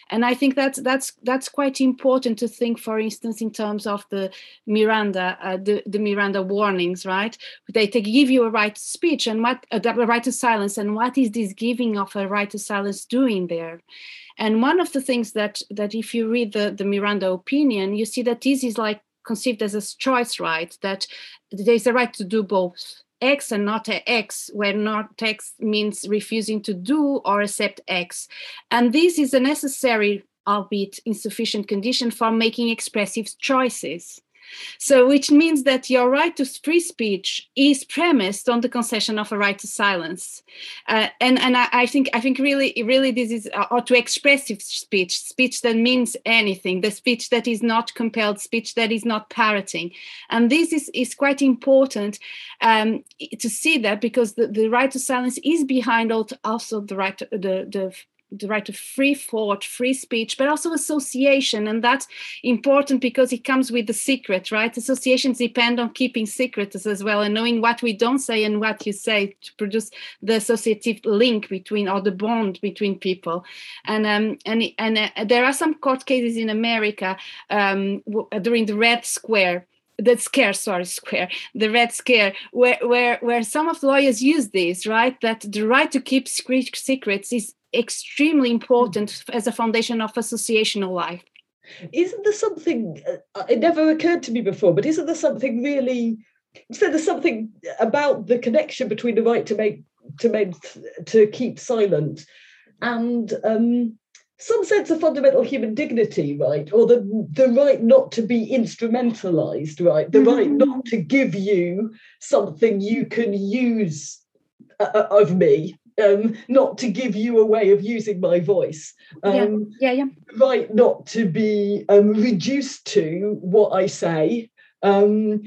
And I think that's that's that's quite important to think. For instance, in terms of the Miranda, uh, the the Miranda warnings, right? They, they give you a right to speech and what uh, a right to silence, and what is this giving of a right to silence doing there? And one of the things that that if you read the, the Miranda opinion, you see that this is like conceived as a choice right, that there's a right to do both. X and not X, where not X means refusing to do or accept X. And this is a necessary, albeit insufficient, condition for making expressive choices. So, which means that your right to free speech is premised on the concession of a right to silence, uh, and and I, I, think I think really really this is uh, or to expressive speech, speech that means anything, the speech that is not compelled, speech that is not parroting, and this is is quite important um, to see that because the, the right to silence is behind also the right to, the the the right of free thought, free speech, but also association. And that's important because it comes with the secret, right? Associations depend on keeping secrets as well and knowing what we don't say and what you say to produce the associative link between or the bond between people. And um, and and uh, there are some court cases in America um, during the Red Square the scare sorry square the red scare where where where some of the lawyers use this right that the right to keep secrets is extremely important as a foundation of associational life. Isn't there something uh, it never occurred to me before but isn't there something really so there's something about the connection between the right to make to make to keep silent and um, some sense of fundamental human dignity, right? Or the the right not to be instrumentalized, right? The right mm-hmm. not to give you something you can use uh, uh, of me, um, not to give you a way of using my voice. Um, yeah, yeah, yeah. Right, not to be um, reduced to what I say. Um,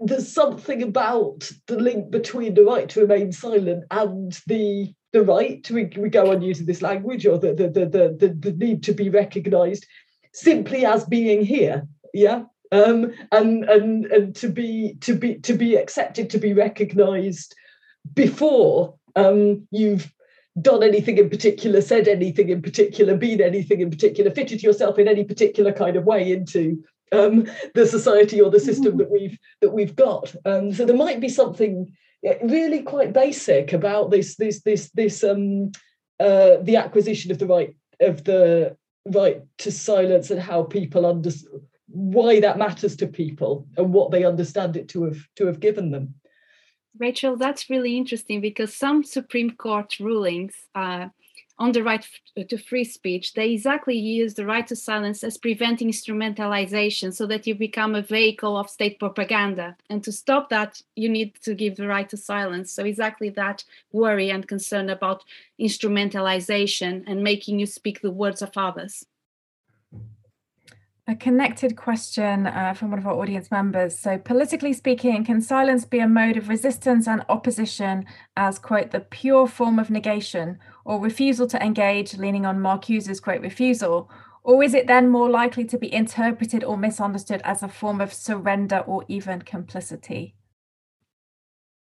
there's something about the link between the right to remain silent and the the right to we go on using this language or the the the the, the need to be recognized simply as being here yeah? Um, and and and to be to be to be accepted to be recognized before um, you've done anything in particular said anything in particular been anything in particular fitted yourself in any particular kind of way into um, the society or the system that we've that we've got. Um, so there might be something really quite basic about this this this this um uh the acquisition of the right of the right to silence and how people understand why that matters to people and what they understand it to have to have given them. Rachel that's really interesting because some supreme court rulings uh, on the right uh, to free speech, they exactly use the right to silence as preventing instrumentalization so that you become a vehicle of state propaganda. And to stop that, you need to give the right to silence. So, exactly that worry and concern about instrumentalization and making you speak the words of others. A connected question uh, from one of our audience members. So, politically speaking, can silence be a mode of resistance and opposition as, quote, the pure form of negation or refusal to engage, leaning on Marcuse's, quote, refusal? Or is it then more likely to be interpreted or misunderstood as a form of surrender or even complicity?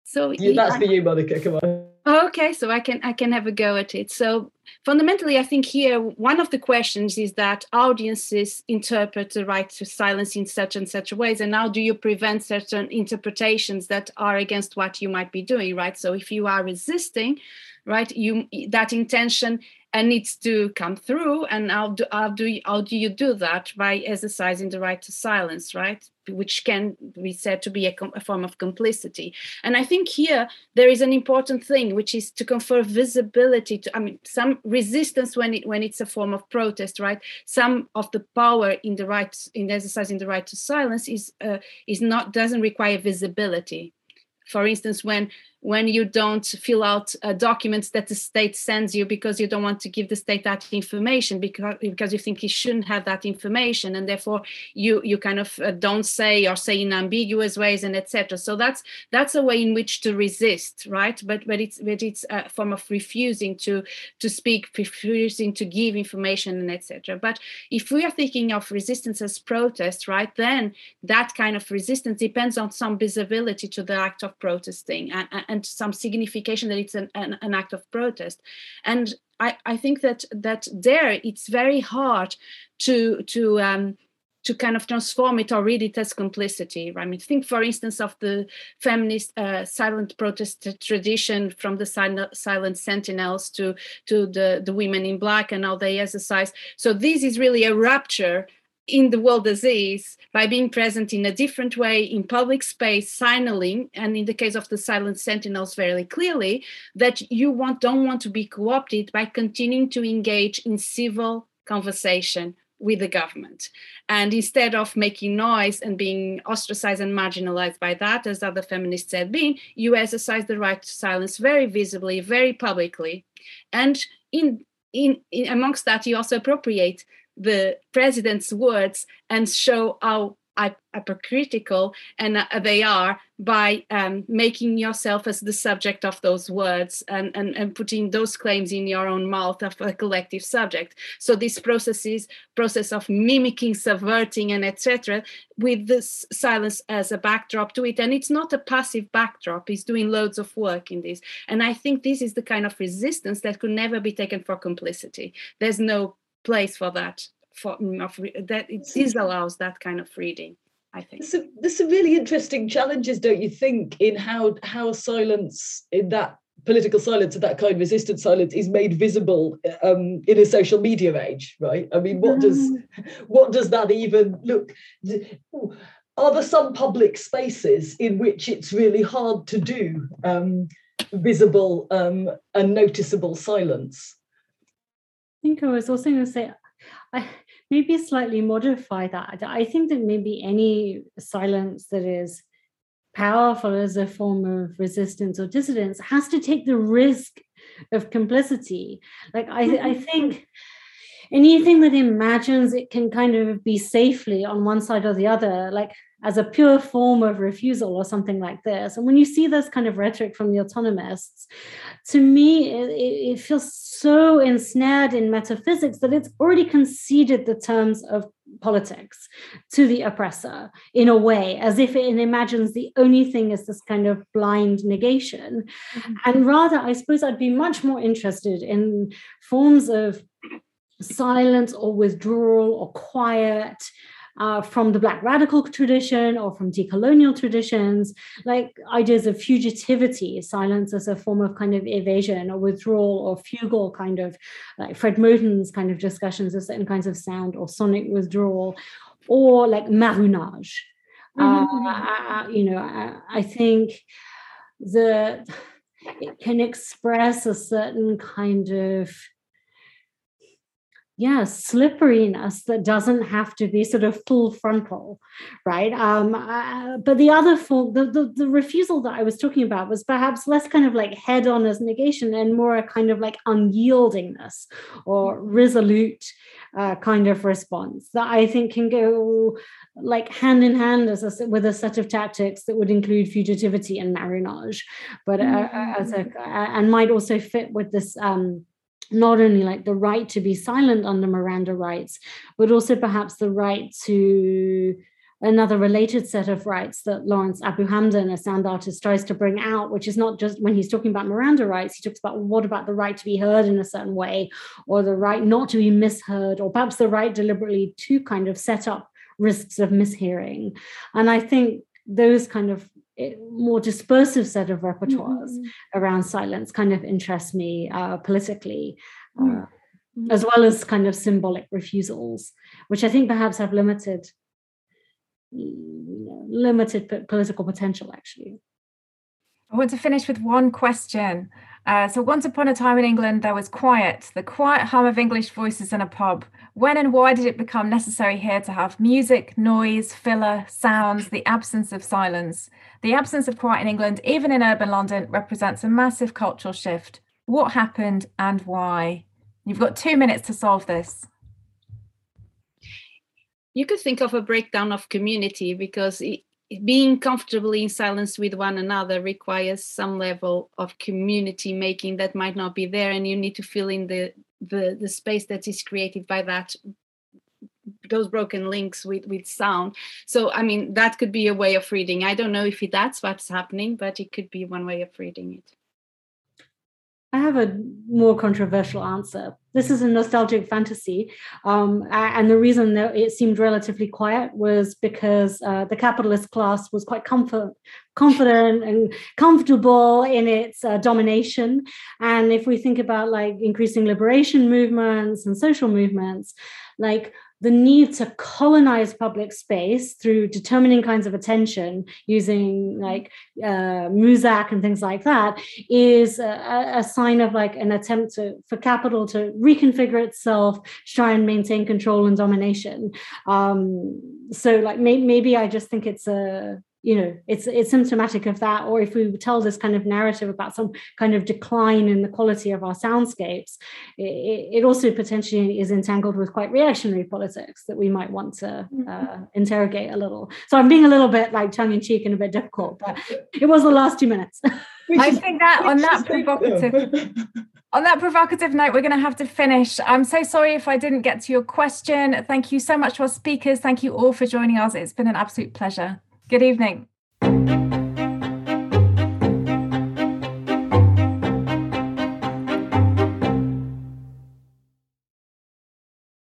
So, yeah, that's for you, Monica. Come on. Okay, so I can I can have a go at it. So fundamentally, I think here one of the questions is that audiences interpret the right to silence in such and such ways, and how do you prevent certain interpretations that are against what you might be doing, right? So if you are resisting, right, you that intention and needs to come through and how do, how do you, how do you do that by exercising the right to silence right which can be said to be a, a, form of complicity. And i think here there is an important thing which is to confer visibility to i mean some resistance when it when it's a form of protest right? Some of the power in the right in exercising the right to silence is uh, is not doesn't require visibility. For instance when when you don't fill out uh, documents that the state sends you because you don't want to give the state that information because because you think you shouldn't have that information and therefore you you kind of uh, don't say or say in ambiguous ways and etc so that's that's a way in which to resist right? But but it's but it's a form of refusing to to speak refusing to give information and etc but if we are thinking of resistance as protest right then that kind of resistance depends on some visibility to the act of protesting. And, and some signification that it's an, an, an act of protest and I, I think that that there it's very hard to to um, to kind of transform it or read it as complicity. I mean, think, for instance, of the feminist uh, silent protest tradition from the silent sentinels to to the the women in black and how they exercise. So this is really a rupture in the world as is by being present in a different way in public space signaling and in the case of the silent sentinels very clearly that you want don't want to be co-opted by continuing to engage in civil conversation with the government. And instead of making noise and being ostracized and marginalized by that as other feminists have been you exercise the right to silence very visibly very publicly. And in in, in amongst that you also appropriate the president's words and show how hypocritical and uh, they are by um, making yourself as the subject of those words and, and, and putting those claims in your own mouth of a collective subject. So this process is process of mimicking subverting and etc with this silence as a backdrop to it. And it's not a passive backdrop. He's doing loads of work in this. And i think this is the kind of resistance that could never be taken for complicity. There's no place for that for mm, of that it disallows that kind of reading I think there's some, there's some really interesting challenges, don't you think, in how how silence in that political silence of that kind, resistant silence, is made visible um, in a social media age, right? I mean, what does what does that even look? Are there some public spaces in which it's really hard to do um, visible um, and noticeable silence? I think I was also going to say, I maybe slightly modify that. I think that maybe any silence that is powerful as a form of resistance or dissidence has to take the risk of complicity. Like I, I mm-hmm. think anything that imagines it can kind of be safely on one side or the other, like as a pure form of refusal or something like this. And when you see this kind of rhetoric from the autonomists, to me, it, it, feels so ensnared in metaphysics that it's already conceded the terms of politics to the oppressor in a way, as if it imagines the only thing is this kind of blind negation. Mm-hmm. And rather, I suppose I'd be much more interested in forms of silence or withdrawal or quiet uh, from the Black radical tradition or from decolonial traditions, like ideas of fugitivity, silence as a form of kind of evasion or withdrawal or fugal kind of, like Fred Moten's kind of discussions of certain kinds of sound or sonic withdrawal, or like marronage. Mm-hmm. Uh, you know, I, I think the it can express a certain kind of yeah slipperiness that doesn't have to be sort of full frontal right? Um uh, but the other form the, the, the refusal that i was talking about was perhaps less kind of like head on as negation and more a kind of like unyieldingness or resolute uh, kind of response that i think can go like hand in hand as a, with a set of tactics that would include fugitivity and marronage but uh, mm-hmm. as a and might also fit with this um not only like the right to be silent under Miranda rights, but also perhaps the right to another related set of rights that Lawrence Abu Hamdan, a sound artist, tries to bring out, which is not just when he's talking about Miranda rights, he talks about what about the right to be heard in a certain way, or the right not to be misheard, or perhaps the right deliberately to kind of set up risks of mishearing. And I think those kind of more dispersive set of repertoires mm-hmm. around silence kind of interests me uh, politically, uh, mm-hmm. as well as kind of symbolic refusals, which I think perhaps have limited limited political potential actually. I want to finish with one question. Uh, so, once upon a time in England, there was quiet, the quiet hum of English voices in a pub. When and why did it become necessary here to have music, noise, filler, sounds, the absence of silence? The absence of quiet in England, even in urban London, represents a massive cultural shift. What happened and why? You've got two minutes to solve this. You could think of a breakdown of community because being comfortably in silence with one another requires some level of community making that might not be there and you need to fill in the the, the space that is created by that those broken links with with sound. So i mean that could be a way of reading. I don't know if that's what's happening but it could be one way of reading it. I have a more controversial answer. This is a nostalgic fantasy. Um, and the reason that it seemed relatively quiet was because uh, the capitalist class was quite comfort, confident and comfortable in its uh, domination. And if we think about like increasing liberation movements and social movements, like the need to colonize public space through determining kinds of attention using like uh, Muzak and things like that is a, a, sign of like an attempt to, for capital to reconfigure itself, try and maintain control and domination. Um, so like may, maybe I just think it's a you know it's it's symptomatic of that or if we tell this kind of narrative about some kind of decline in the quality of our soundscapes it, it also potentially is entangled with quite reactionary politics that we might want to mm-hmm. uh, interrogate a little so i'm being a little bit like tongue-in-cheek and a bit difficult but it was the last two minutes i think that on that provocative on that provocative note, we're going to have to finish. I'm so sorry if I didn't get to your question. Thank you so much to our speakers. Thank you all for joining us. It's been an absolute pleasure. Good evening.